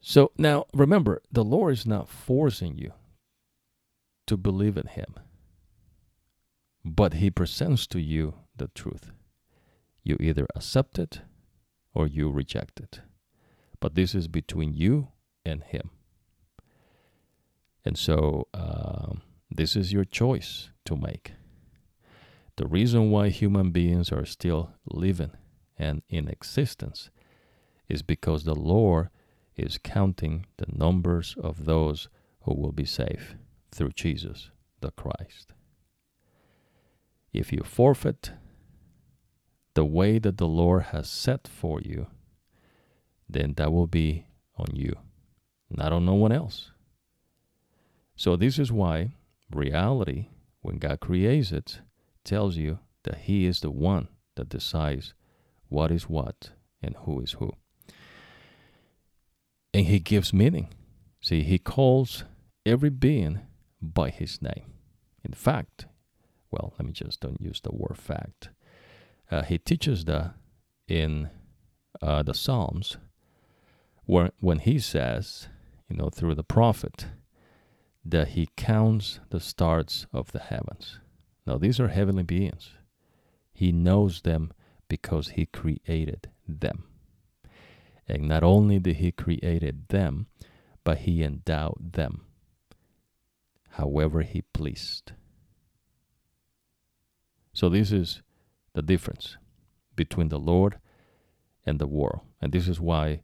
So now remember, the Lord is not forcing you to believe in Him, but He presents to you the truth. You either accept it or you reject it. But this is between you and Him. And so um, this is your choice to make. The reason why human beings are still living and in existence is because the Lord is counting the numbers of those who will be saved through Jesus the Christ. If you forfeit the way that the Lord has set for you, then that will be on you, not on no one else. So, this is why reality, when God creates it, tells you that He is the one that decides what is what and who is who. And He gives meaning. See, He calls every being by His name. In fact, well, let me just don't use the word fact. Uh, he teaches that in uh, the Psalms, where, when he says, you know, through the prophet, that he counts the stars of the heavens. Now, these are heavenly beings. He knows them because he created them. And not only did he created them, but he endowed them however he pleased. So this is the difference between the Lord and the world. And this is why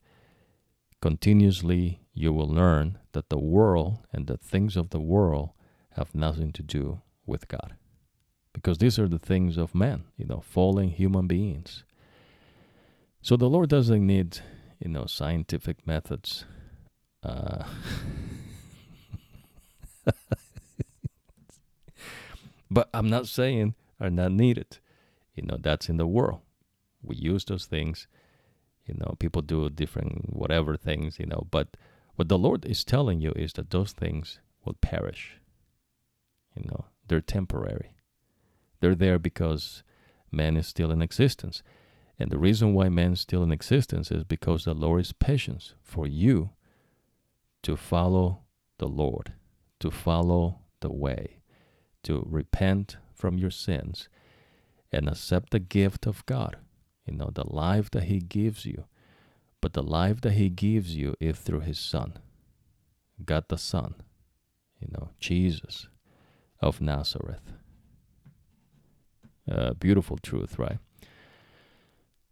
continuously you will learn that the world and the things of the world have nothing to do with God. Because these are the things of men, you know, fallen human beings. So the Lord doesn't need, you know, scientific methods. Uh, but I'm not saying are not needed. You know, that's in the world. We use those things. You know, people do different whatever things, you know, but what the Lord is telling you is that those things will perish. You know, they're temporary. They're there because man is still in existence. And the reason why man is still in existence is because the Lord is patient for you to follow the Lord, to follow the way, to repent from your sins and accept the gift of God, you know, the life that He gives you. But the life that He gives you is through His Son, God the Son, you know, Jesus of Nazareth. Uh, beautiful truth, right?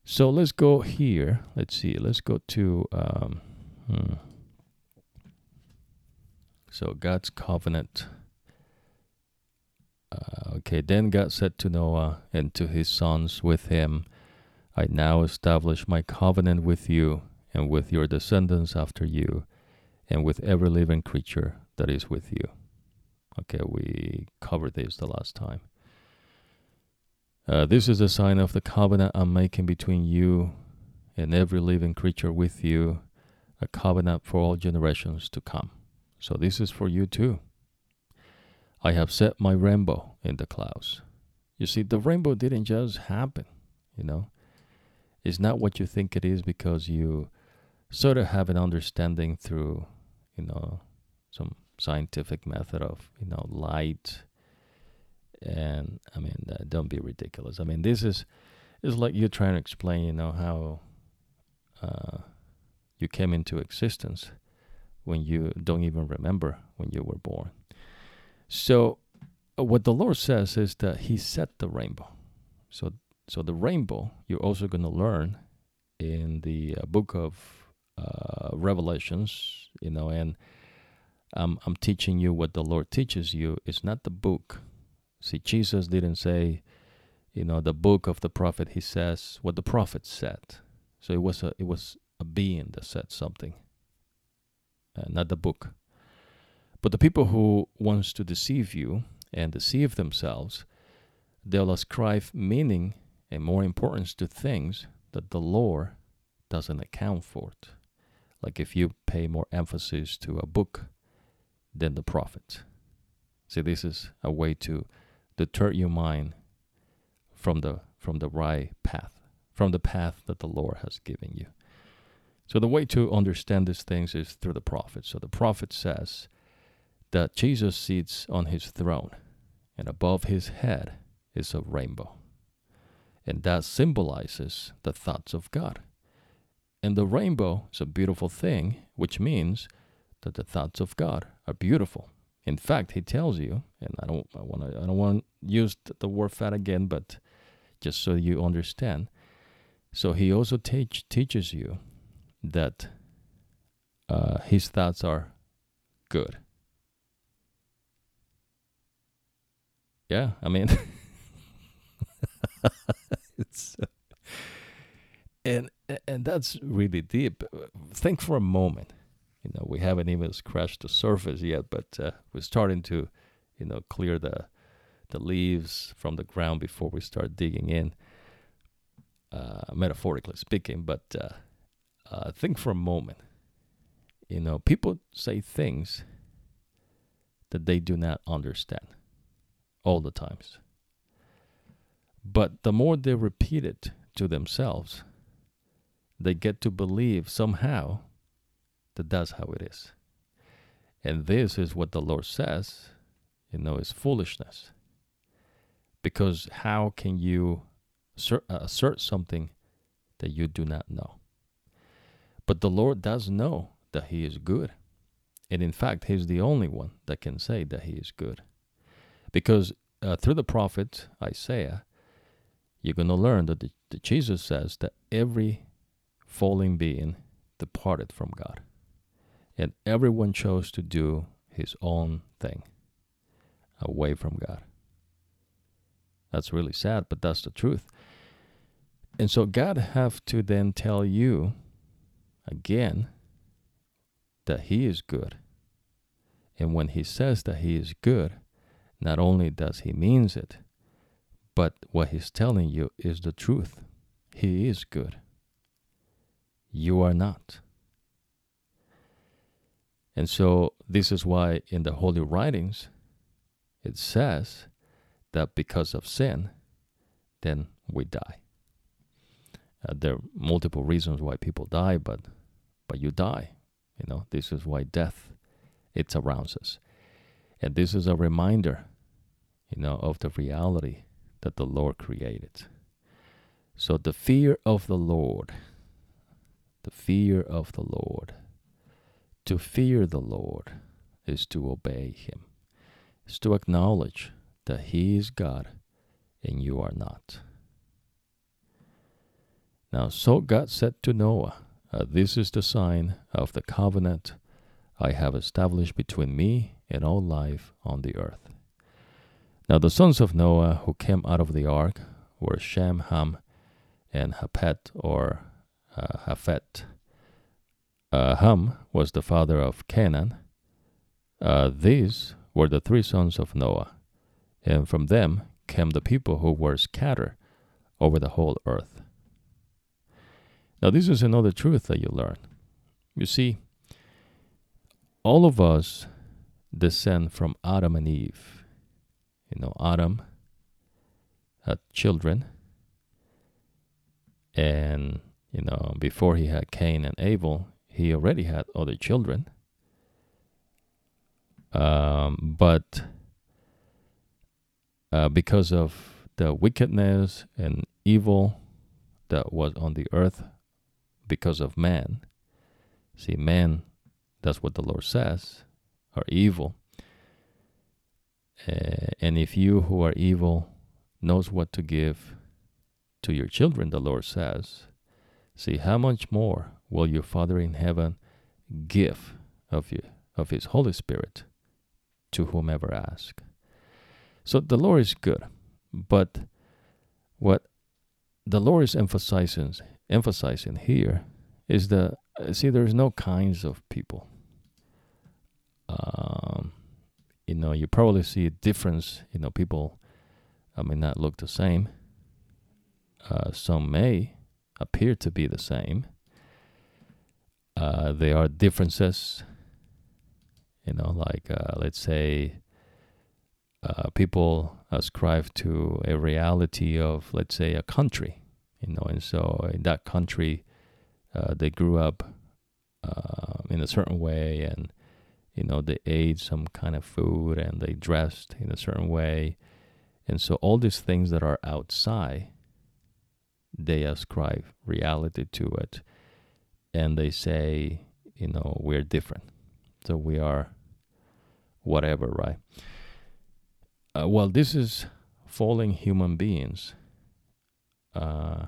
So let's go here. Let's see. Let's go to. Um, hmm. So God's covenant uh, okay, then God said to Noah and to his sons with him, I now establish my covenant with you and with your descendants after you, and with every living creature that is with you. Okay, we covered this the last time. Uh, this is a sign of the covenant I'm making between you and every living creature with you, a covenant for all generations to come. So this is for you too. I have set my rainbow in the clouds. You see, the rainbow didn't just happen, you know. It's not what you think it is because you sort of have an understanding through, you know, some scientific method of, you know, light. And I mean, uh, don't be ridiculous. I mean, this is, is like you're trying to explain, you know, how uh, you came into existence when you don't even remember when you were born. So uh, what the Lord says is that He set the rainbow. So so the rainbow you're also going to learn in the uh, book of uh, Revelations, you know, and I'm I'm teaching you what the Lord teaches you. It's not the book. See, Jesus didn't say, you know, the book of the prophet. He says what the prophet said. So it was a it was a being that said something, uh, not the book. But the people who wants to deceive you and deceive themselves, they'll ascribe meaning and more importance to things that the Lord doesn't account for. It. Like if you pay more emphasis to a book than the prophet. See, this is a way to deter your mind from the from the right path, from the path that the Lord has given you. So the way to understand these things is through the prophet. So the prophet says, that Jesus sits on his throne, and above his head is a rainbow. And that symbolizes the thoughts of God. And the rainbow is a beautiful thing, which means that the thoughts of God are beautiful. In fact, he tells you, and I don't I want to I don't want to use the word fat again, but just so you understand. So he also teach, teaches you that uh, his thoughts are good. yeah, I mean, it's and and that's really deep. Think for a moment. You know, we haven't even scratched the surface yet, but uh, we're starting to, you know, clear the the leaves from the ground before we start digging in. Uh, metaphorically speaking, but uh, uh, think for a moment. You know, people say things that they do not understand all the times. But the more they repeat it to themselves, they get to believe somehow that that's how it is. And this is what the Lord says, you know, is foolishness. Because how can you assert, uh, something that you do not know? But the Lord does know that He is good. And in fact, He's the only one that can say that He is good. Because uh, through the prophet Isaiah, you're going to learn that, the, Jesus says that every falling being departed from God. And everyone chose to do his own thing away from God. That's really sad, but that's the truth. And so God have to then tell you again that he is good. And when he says that he is good, not only does he means it, but what he's telling you is the truth. He is good. You are not. And so, this is why in the Holy Writings it says that because of sin, then we die. Uh, there are multiple reasons why people die, but but you die. You know, this is why death it surrounds us, and this is a reminder, you know, of the reality that the Lord created. So the fear of the Lord, the fear of the Lord, to fear the Lord is to obey Him, is to acknowledge that He is God and you are not. Now, so God said to Noah, uh, This is the sign of the covenant I have established between me and all life on the earth. Now the sons of Noah who came out of the ark were Shem, Ham, and Japhet or uh, Japhet. Uh, Ham was the father of Canaan. Uh, these were the three sons of Noah, and from them came the people who were scattered over the whole earth. Now, this is another truth that you learn. You see, all of us descend from Adam and Eve you know, Adam had children, and you know, before he had Cain and Abel, he already had other children. Um, but uh, because of the wickedness and evil that was on the earth because of man, see, man, that's what the Lord says, are evil. Uh, and if you who are evil knows what to give to your children, the Lord says, see how much more will your Father in heaven give of you of his Holy Spirit to whomever ask. So the Lord is good, but what the Lord is emphasizing emphasizing here is that see there's no kinds of people. Um, you know, you probably see a difference. You know, people uh, may not look the same. Uh, some may appear to be the same. Uh, there are differences. You know, like uh, let's say uh, people ascribe to a reality of, let's say, a country. You know, and so in that country, uh, they grew up in a certain way and you know they ate some kind of food and they dressed in a certain way and so all these things that are outside they ascribe reality to it and they say you know we're different so we are whatever right uh, well this is falling human beings uh,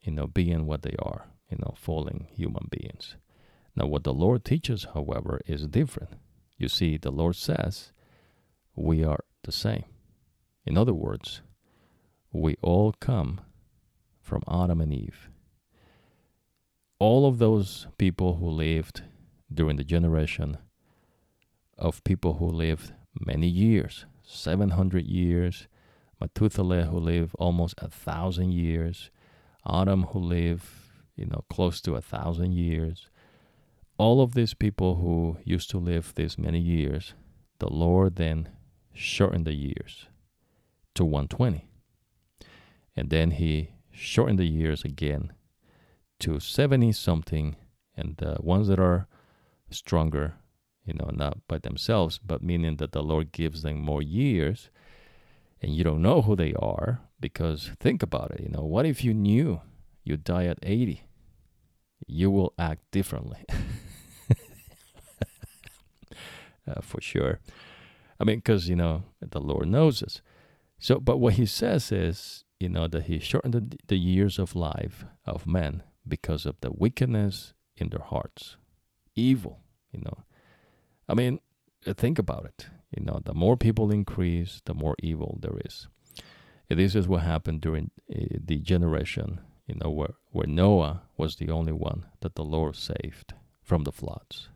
you know being what they are you know falling human beings now, what the Lord teaches, however, is different. You see, the Lord says we are the same. In other words, we all come from Adam and Eve. All of those people who lived during the generation of people who lived many years 700 years methuselah who lived almost a thousand years adam who lived you know close to a thousand years all of these people who used to live this many years the lord then shortened the years to 120 and then he shortened the years again to 70 something and the ones that are stronger you know not by themselves but meaning that the lord gives them more years and you don't know who they are because think about it you know what if you knew you die at 80 you will act differently. Uh, for sure. I mean because you know the lord knows us so but what he says is you know that he shortened the, the years of life of men because of the wickedness in their hearts. Evil, you know. I mean, uh, think about it. You know, the more people increase, the more evil there is. This is what happened during uh, the generation, you know, where, where Noah was the only one that the Lord saved from the floods.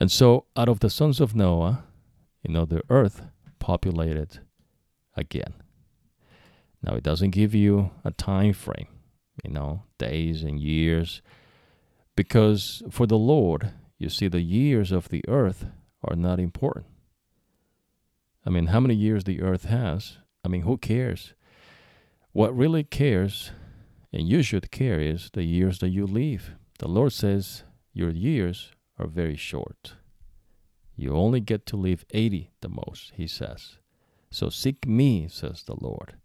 And so, out of the sons of Noah, you know, the earth populated again. Now, it doesn't give you a time frame you know, days and years. Because for the Lord, you see, the years of the earth are not important. I mean, how many years the earth has, I mean, who cares? What really cares, and you should care, is the years that you live. The Lord says your years are very short. You only get to live 80 the most, he says. So seek me, says the Lord.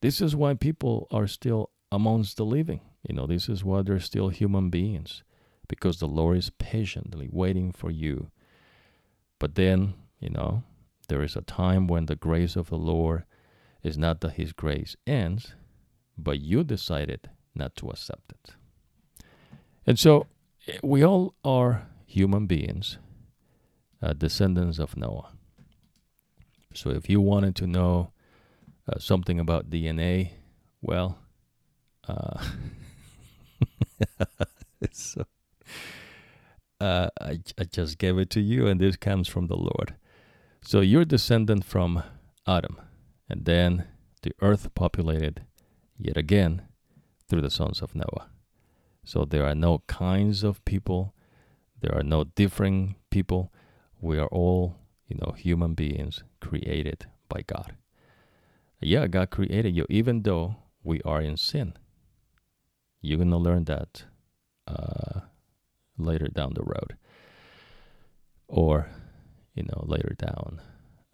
This is why people are still amongst the living. You know, this is why they're still human beings, because the Lord is patiently waiting for you. But then, you know, there is a time when the grace of the Lord is not that His grace ends, but you decided not to accept it. And so we all are human beings, uh, descendants of Noah. So if you wanted to know uh, something about DNA, well, uh, so uh, I, I just gave it to you, and this comes from the Lord. So you're descendant from Adam, and then the earth populated yet again through the sons of Noah. So there are no kinds of people, there are no different people. We are all, you know, human beings created by God. Yeah, God created you, even though we are in sin. You're to learn that uh, later down the road. Or, you know, later down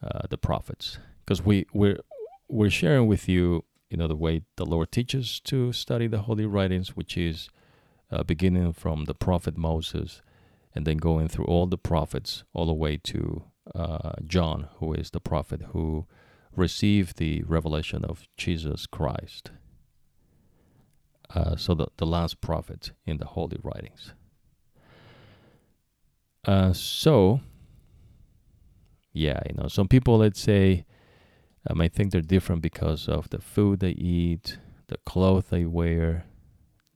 uh, the prophets. Because we, we're, we're sharing with you, you know, the way the Lord teaches to study the Holy Writings, which is uh, beginning from the prophet Moses and then going through all the prophets all the way to uh, John, who is the prophet who received the revelation of Jesus Christ. Uh, so the, the last prophet in the holy writings. Uh, so, yeah, you know, some people, let's say, um, I think they're different because of the food they eat, the clothes they wear,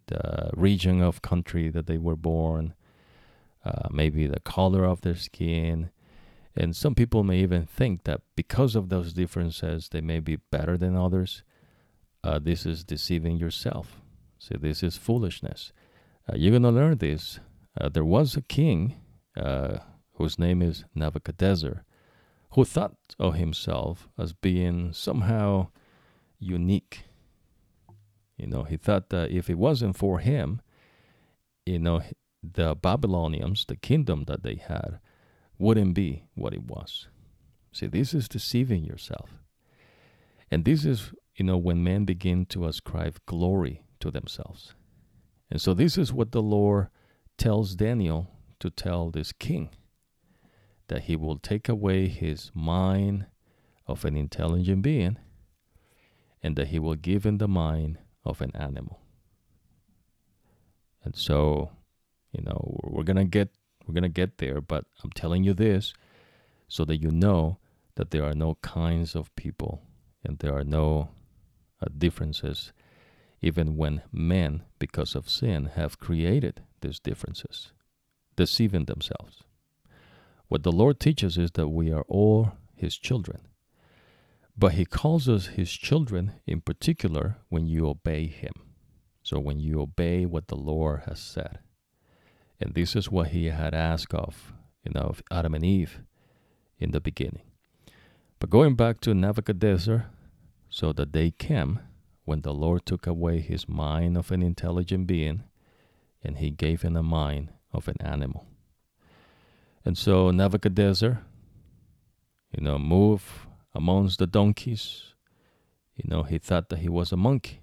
the region of country that they were born, uh, maybe the color of their skin. And some people may even think that because of those differences, they may be better than others. Uh, this is deceiving yourself. See, this is foolishness. Uh, you're going to learn this. Uh, there was a king uh, whose name is Nebuchadnezzar who thought of himself as being somehow unique. You know, he thought that if it wasn't for him, you know, the Babylonians, the kingdom that they had, wouldn't be what it was. See, this is deceiving yourself. And this is, you know, when men begin to ascribe glory to themselves. And so this is what the Lord tells Daniel to tell this king that he will take away his mind of an intelligent being and that he will give him the mind of an animal. And so, you know, we're going to get we're going to get there, but I'm telling you this so that you know that there are no kinds of people and there are no uh, differences even when men, because of sin, have created these differences, deceiving themselves. What the Lord teaches is that we are all His children. But He calls us His children in particular when you obey Him. So when you obey what the Lord has said. And this is what He had asked of, you know, of Adam and Eve in the beginning. But going back to Nebuchadnezzar, so that they came when the Lord took away his mind of an intelligent being and he gave him a mind of an animal. And so Nebuchadnezzar, you know, moved amongst the donkeys. You know, he thought that he was a monkey.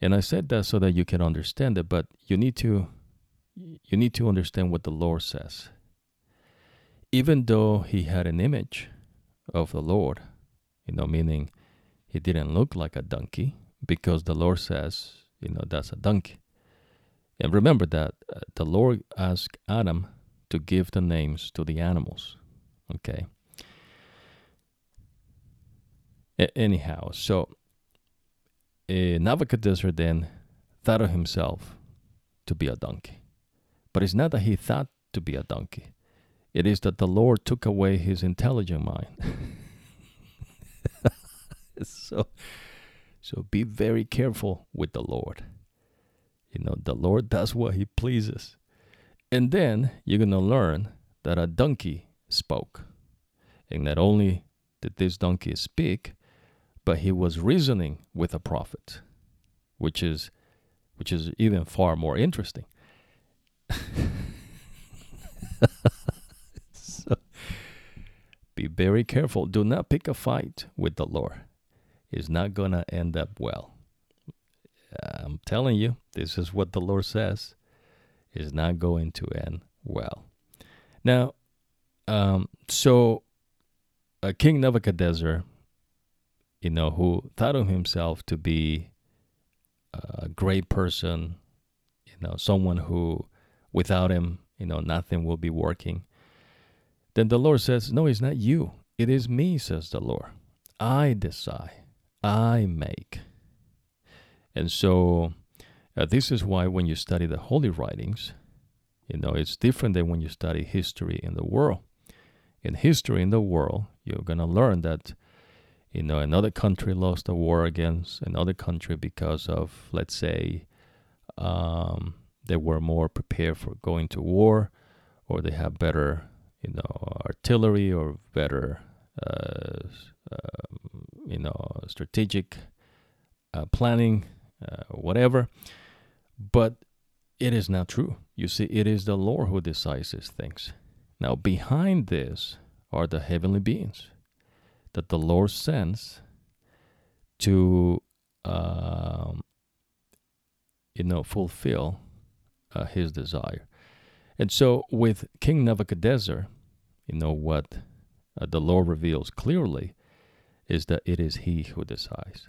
And I said that so that you can understand it, but you need to you need to understand what the Lord says. Even though he had an image of the Lord, you know, meaning he didn't look like a donkey because the Lord says, you know, that's a donkey. And remember that uh, the Lord asked Adam to give the names to the animals. Okay. A- anyhow, so uh, Nebuchadnezzar then thought of himself to be a donkey. But it's not that he thought to be a donkey, it is that the Lord took away his intelligent mind. so, so be very careful with the Lord. You know, the Lord does what he pleases. And then you're going to learn that a donkey spoke. And not only did this donkey speak, but he was reasoning with a prophet, which is which is even far more interesting. so be very careful. Do not pick a fight with the Lord. It's not going to end up well. I'm telling you, this is what the Lord says is not going to end well. Now, um, so uh, King Nebuchadnezzar, you know, who thought of himself to be a great person, you know, someone who without him, you know, nothing will be working. Then the Lord says, No, it's not you. It is me, says the Lord. I decide, I make. And so uh, this is why when you study the holy writings, you know, it's different than when you study history in the world. In history in the world, you're going to learn that, you know, another country lost a war against another country because of, let's say, um, they were more prepared for going to war or they have better, you know, artillery or better, uh, uh, you know, strategic uh, planning, uh, whatever. But it is not true. You see, it is the Lord who decides these things. Now, behind this are the heavenly beings that the Lord sends to, um, you know, fulfill uh, his desire. And so, with King Nebuchadnezzar, you know, what uh, the Lord reveals clearly is that it is he who decides.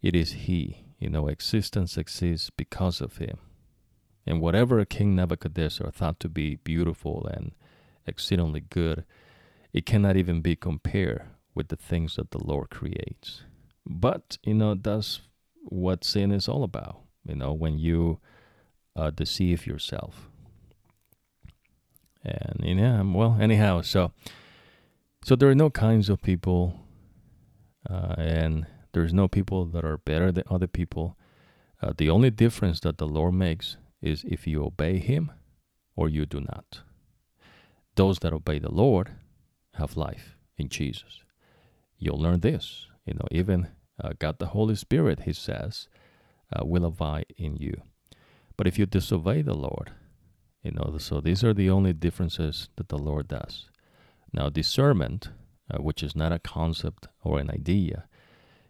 It is he, you know, existence exists because of him. And whatever King Nebuchadnezzar thought to be beautiful and exceedingly good, it cannot even be compared with the things that the Lord creates. But, you know, that's what sin is all about, you know, when you uh, deceive yourself. And, yeah, well, anyhow, so so there are no kinds of people, uh, and there's no people that are better than other people. Uh, the only difference that the Lord makes is if you obey Him or you do not. Those that obey the Lord have life in Jesus. You'll learn this. You know, even uh, God the Holy Spirit, He says, uh, will abide in you. But if you disobey the Lord, you know, so these are the only differences that the Lord does. Now, discernment, uh, which is not a concept or an idea,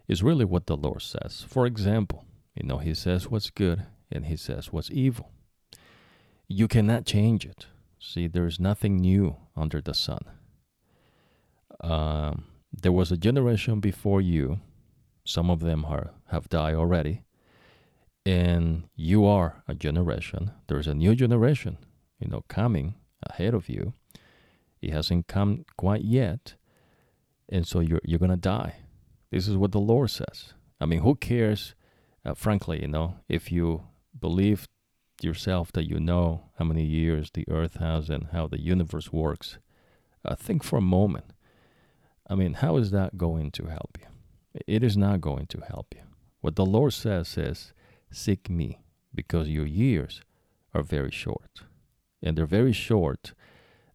is really what the Lord says. For example, you know, He says what's good and He says what's evil. You cannot change it. See, there is nothing new under the sun. Um, there was a generation before you. Some of them are, have died already. And you are a generation. There's a new generation, you know, coming ahead of you. It hasn't come quite yet. And so you're, you're to die. This is what the Lord says. I mean, who cares uh, frankly, you know, if you believe yourself that you know how many years the earth has and how the universe works, uh, think for a moment. I mean, how is that going to help you? It is not going to help you. What the Lord says is, Seek me, because your years are very short. And they're very short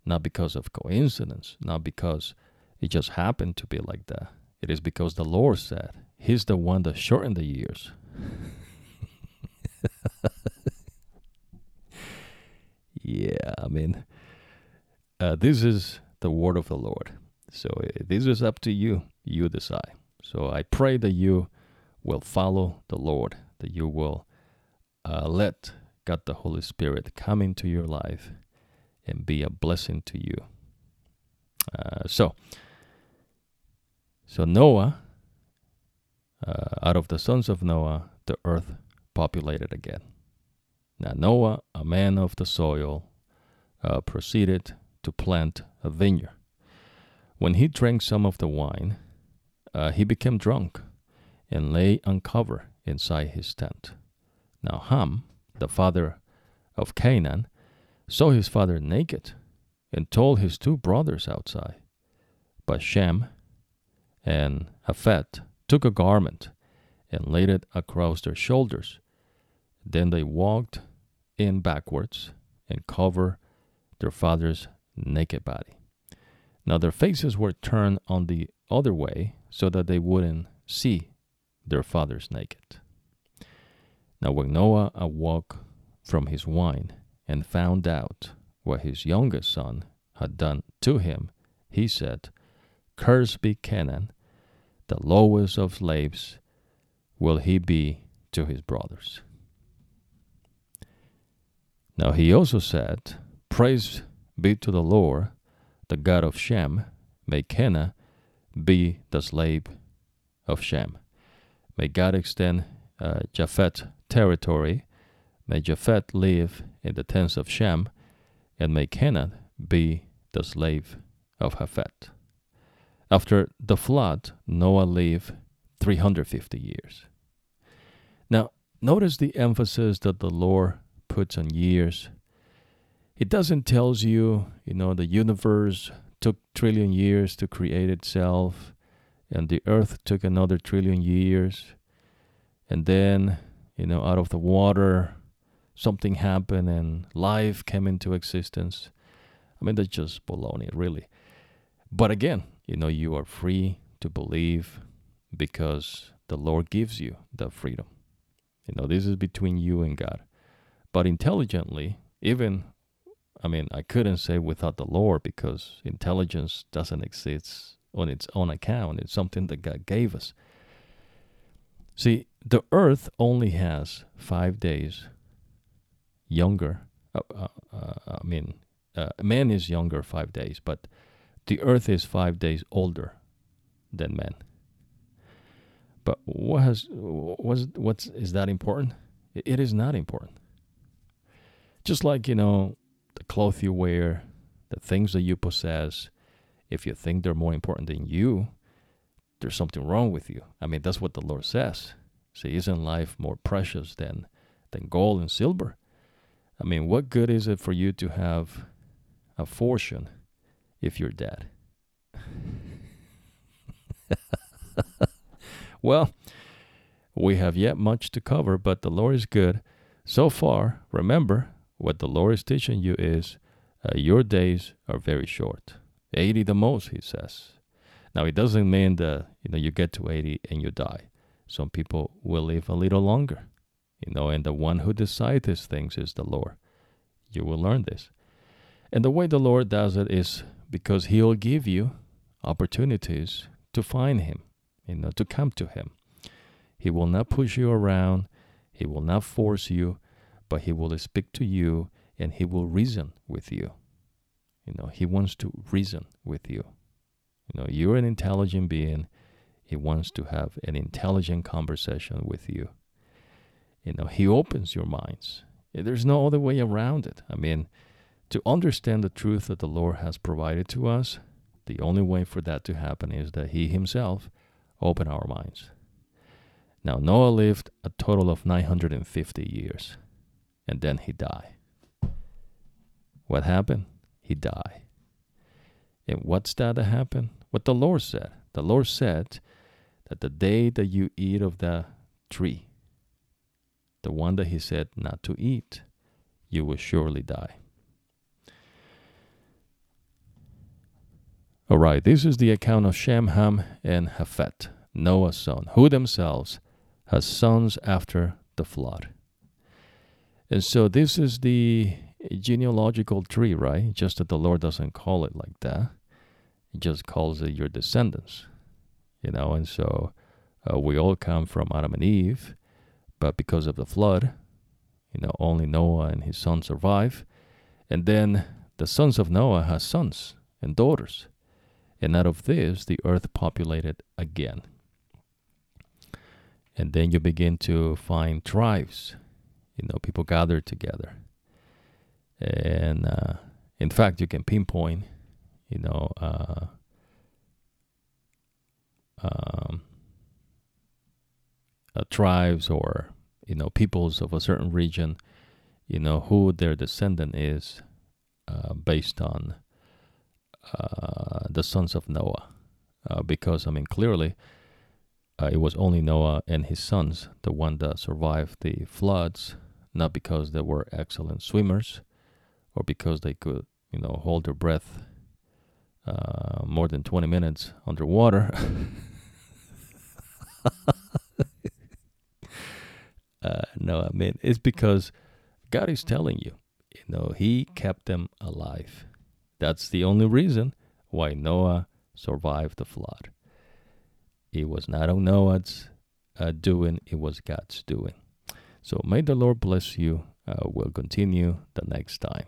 not because of coincidence, not because it just happened to be like that. It is because the Lord said, He's the one that shortened the years. yeah, I mean, uh, this is the word of the Lord. So uh, this is up to you. You decide. So I pray that you will follow the Lord, that you will uh, let God the Holy Spirit come into your life and be a blessing to you. Uh, so, so Noah, uh, out of the sons of Noah, the earth populated again. Now Noah, a man of the soil, uh, proceeded to plant a vineyard. When he drank some of the wine, uh, he became drunk and lay uncovered inside his tent. Now Ham, the father of Canaan, saw his father naked and told his two brothers outside. But Shem and Japhet took a garment and laid it across their shoulders. Then they walked in backwards and covered their father's naked body. Now their faces were turned on the other way so that they wouldn't see their father's naked. Now when Noah awoke from his wine, and found out what his youngest son had done to him, he said, Cursed be Canaan, the lowest of slaves will he be to his brothers. Now he also said, Praise be to the Lord, the God of Shem, may Canaan be the slave of Shem. May God extend uh, Japhet territory May Japhet live in the tents of Shem, and may Canaan be the slave of Japhet. After the flood, Noah lived 350 years. Now, notice the emphasis that the Lord puts on years. It doesn't tell you, you know, the universe took trillion years to create itself, and the earth took another trillion years, and then, you know, out of the water, something happened and life came into existence. I mean, that's just baloney, really. But again, you know, you are free to believe because the Lord gives you that freedom. You know, this is between you and God. But intelligently, even, I mean, I couldn't say without the Lord because intelligence doesn't exist on its own account. It's something that God gave us. See, the earth only has five days younger. Uh, uh, uh, I mean, uh, man is younger five days, but the earth is five days older than man. But what has what's what's is that important? It is not important. Just like you know, the clothes you wear, the things that you possess. If you think they're more important than you, there's something wrong with you. I mean, that's what the Lord says. See, isn't life more precious than than gold and silver? I mean, what good is it for you to have a fortune if you're dead? well, we have yet much to cover, but the Lord is good. So far, remember what the Lord is teaching you is uh, your days are very short. 80 the most, he says. Now, it doesn't mean that you know you get to 80 and you die. Some people will live a little longer you know, and the one who decides these things is the Lord. You will learn this. And the way the Lord does it is because He'll give you opportunities to find Him, you know, to come to Him. He will not push you around, He will not force you, but He will speak to you and He will reason with you. You know, He wants to reason with you. You know, you're an intelligent being. He wants to have an intelligent conversation with you. You know, he opens your minds. There's no other way around it. I mean, to understand the truth that the Lord has provided to us, the only way for that to happen is that He Himself open our minds. Now, Noah lived a total of 950 years, and then he died. What happened? He died. And what's that that happened? What the Lord said. The Lord said that the day that you eat of the tree, the one that He said not to eat, you will surely die. All right, this is the account of Shem, Ham, and Japhet, Noah's son, who themselves had sons after the flood. And so this is the genealogical tree, right? Just that the Lord doesn't call it like that. He just calls it your descendants, you know. And so uh, we all come from Adam and Eve, but because of the flood, you know, only Noah and his sons survive. And then the sons of Noah has sons and daughters. And out of this, the earth populated again. And then you begin to find tribes. You know, people gather together. And uh, in fact, you can pinpoint, you know, uh, um, uh, tribes or you know peoples of a certain region, you know who their descendant is, uh, based on the sons of Noah, uh, because I mean clearly uh, it was only Noah and his sons, the one that survived the floods, not because they were excellent swimmers, or because they could you know hold their breath uh, more than 20 minutes underwater. uh, no, I mean, it's because God is telling you, you know, He kept them alive. That's the only reason why Noah survived the flood. It was not on Noah's uh, doing, it was God's doing. So may the Lord bless you. Uh, we'll continue the next time.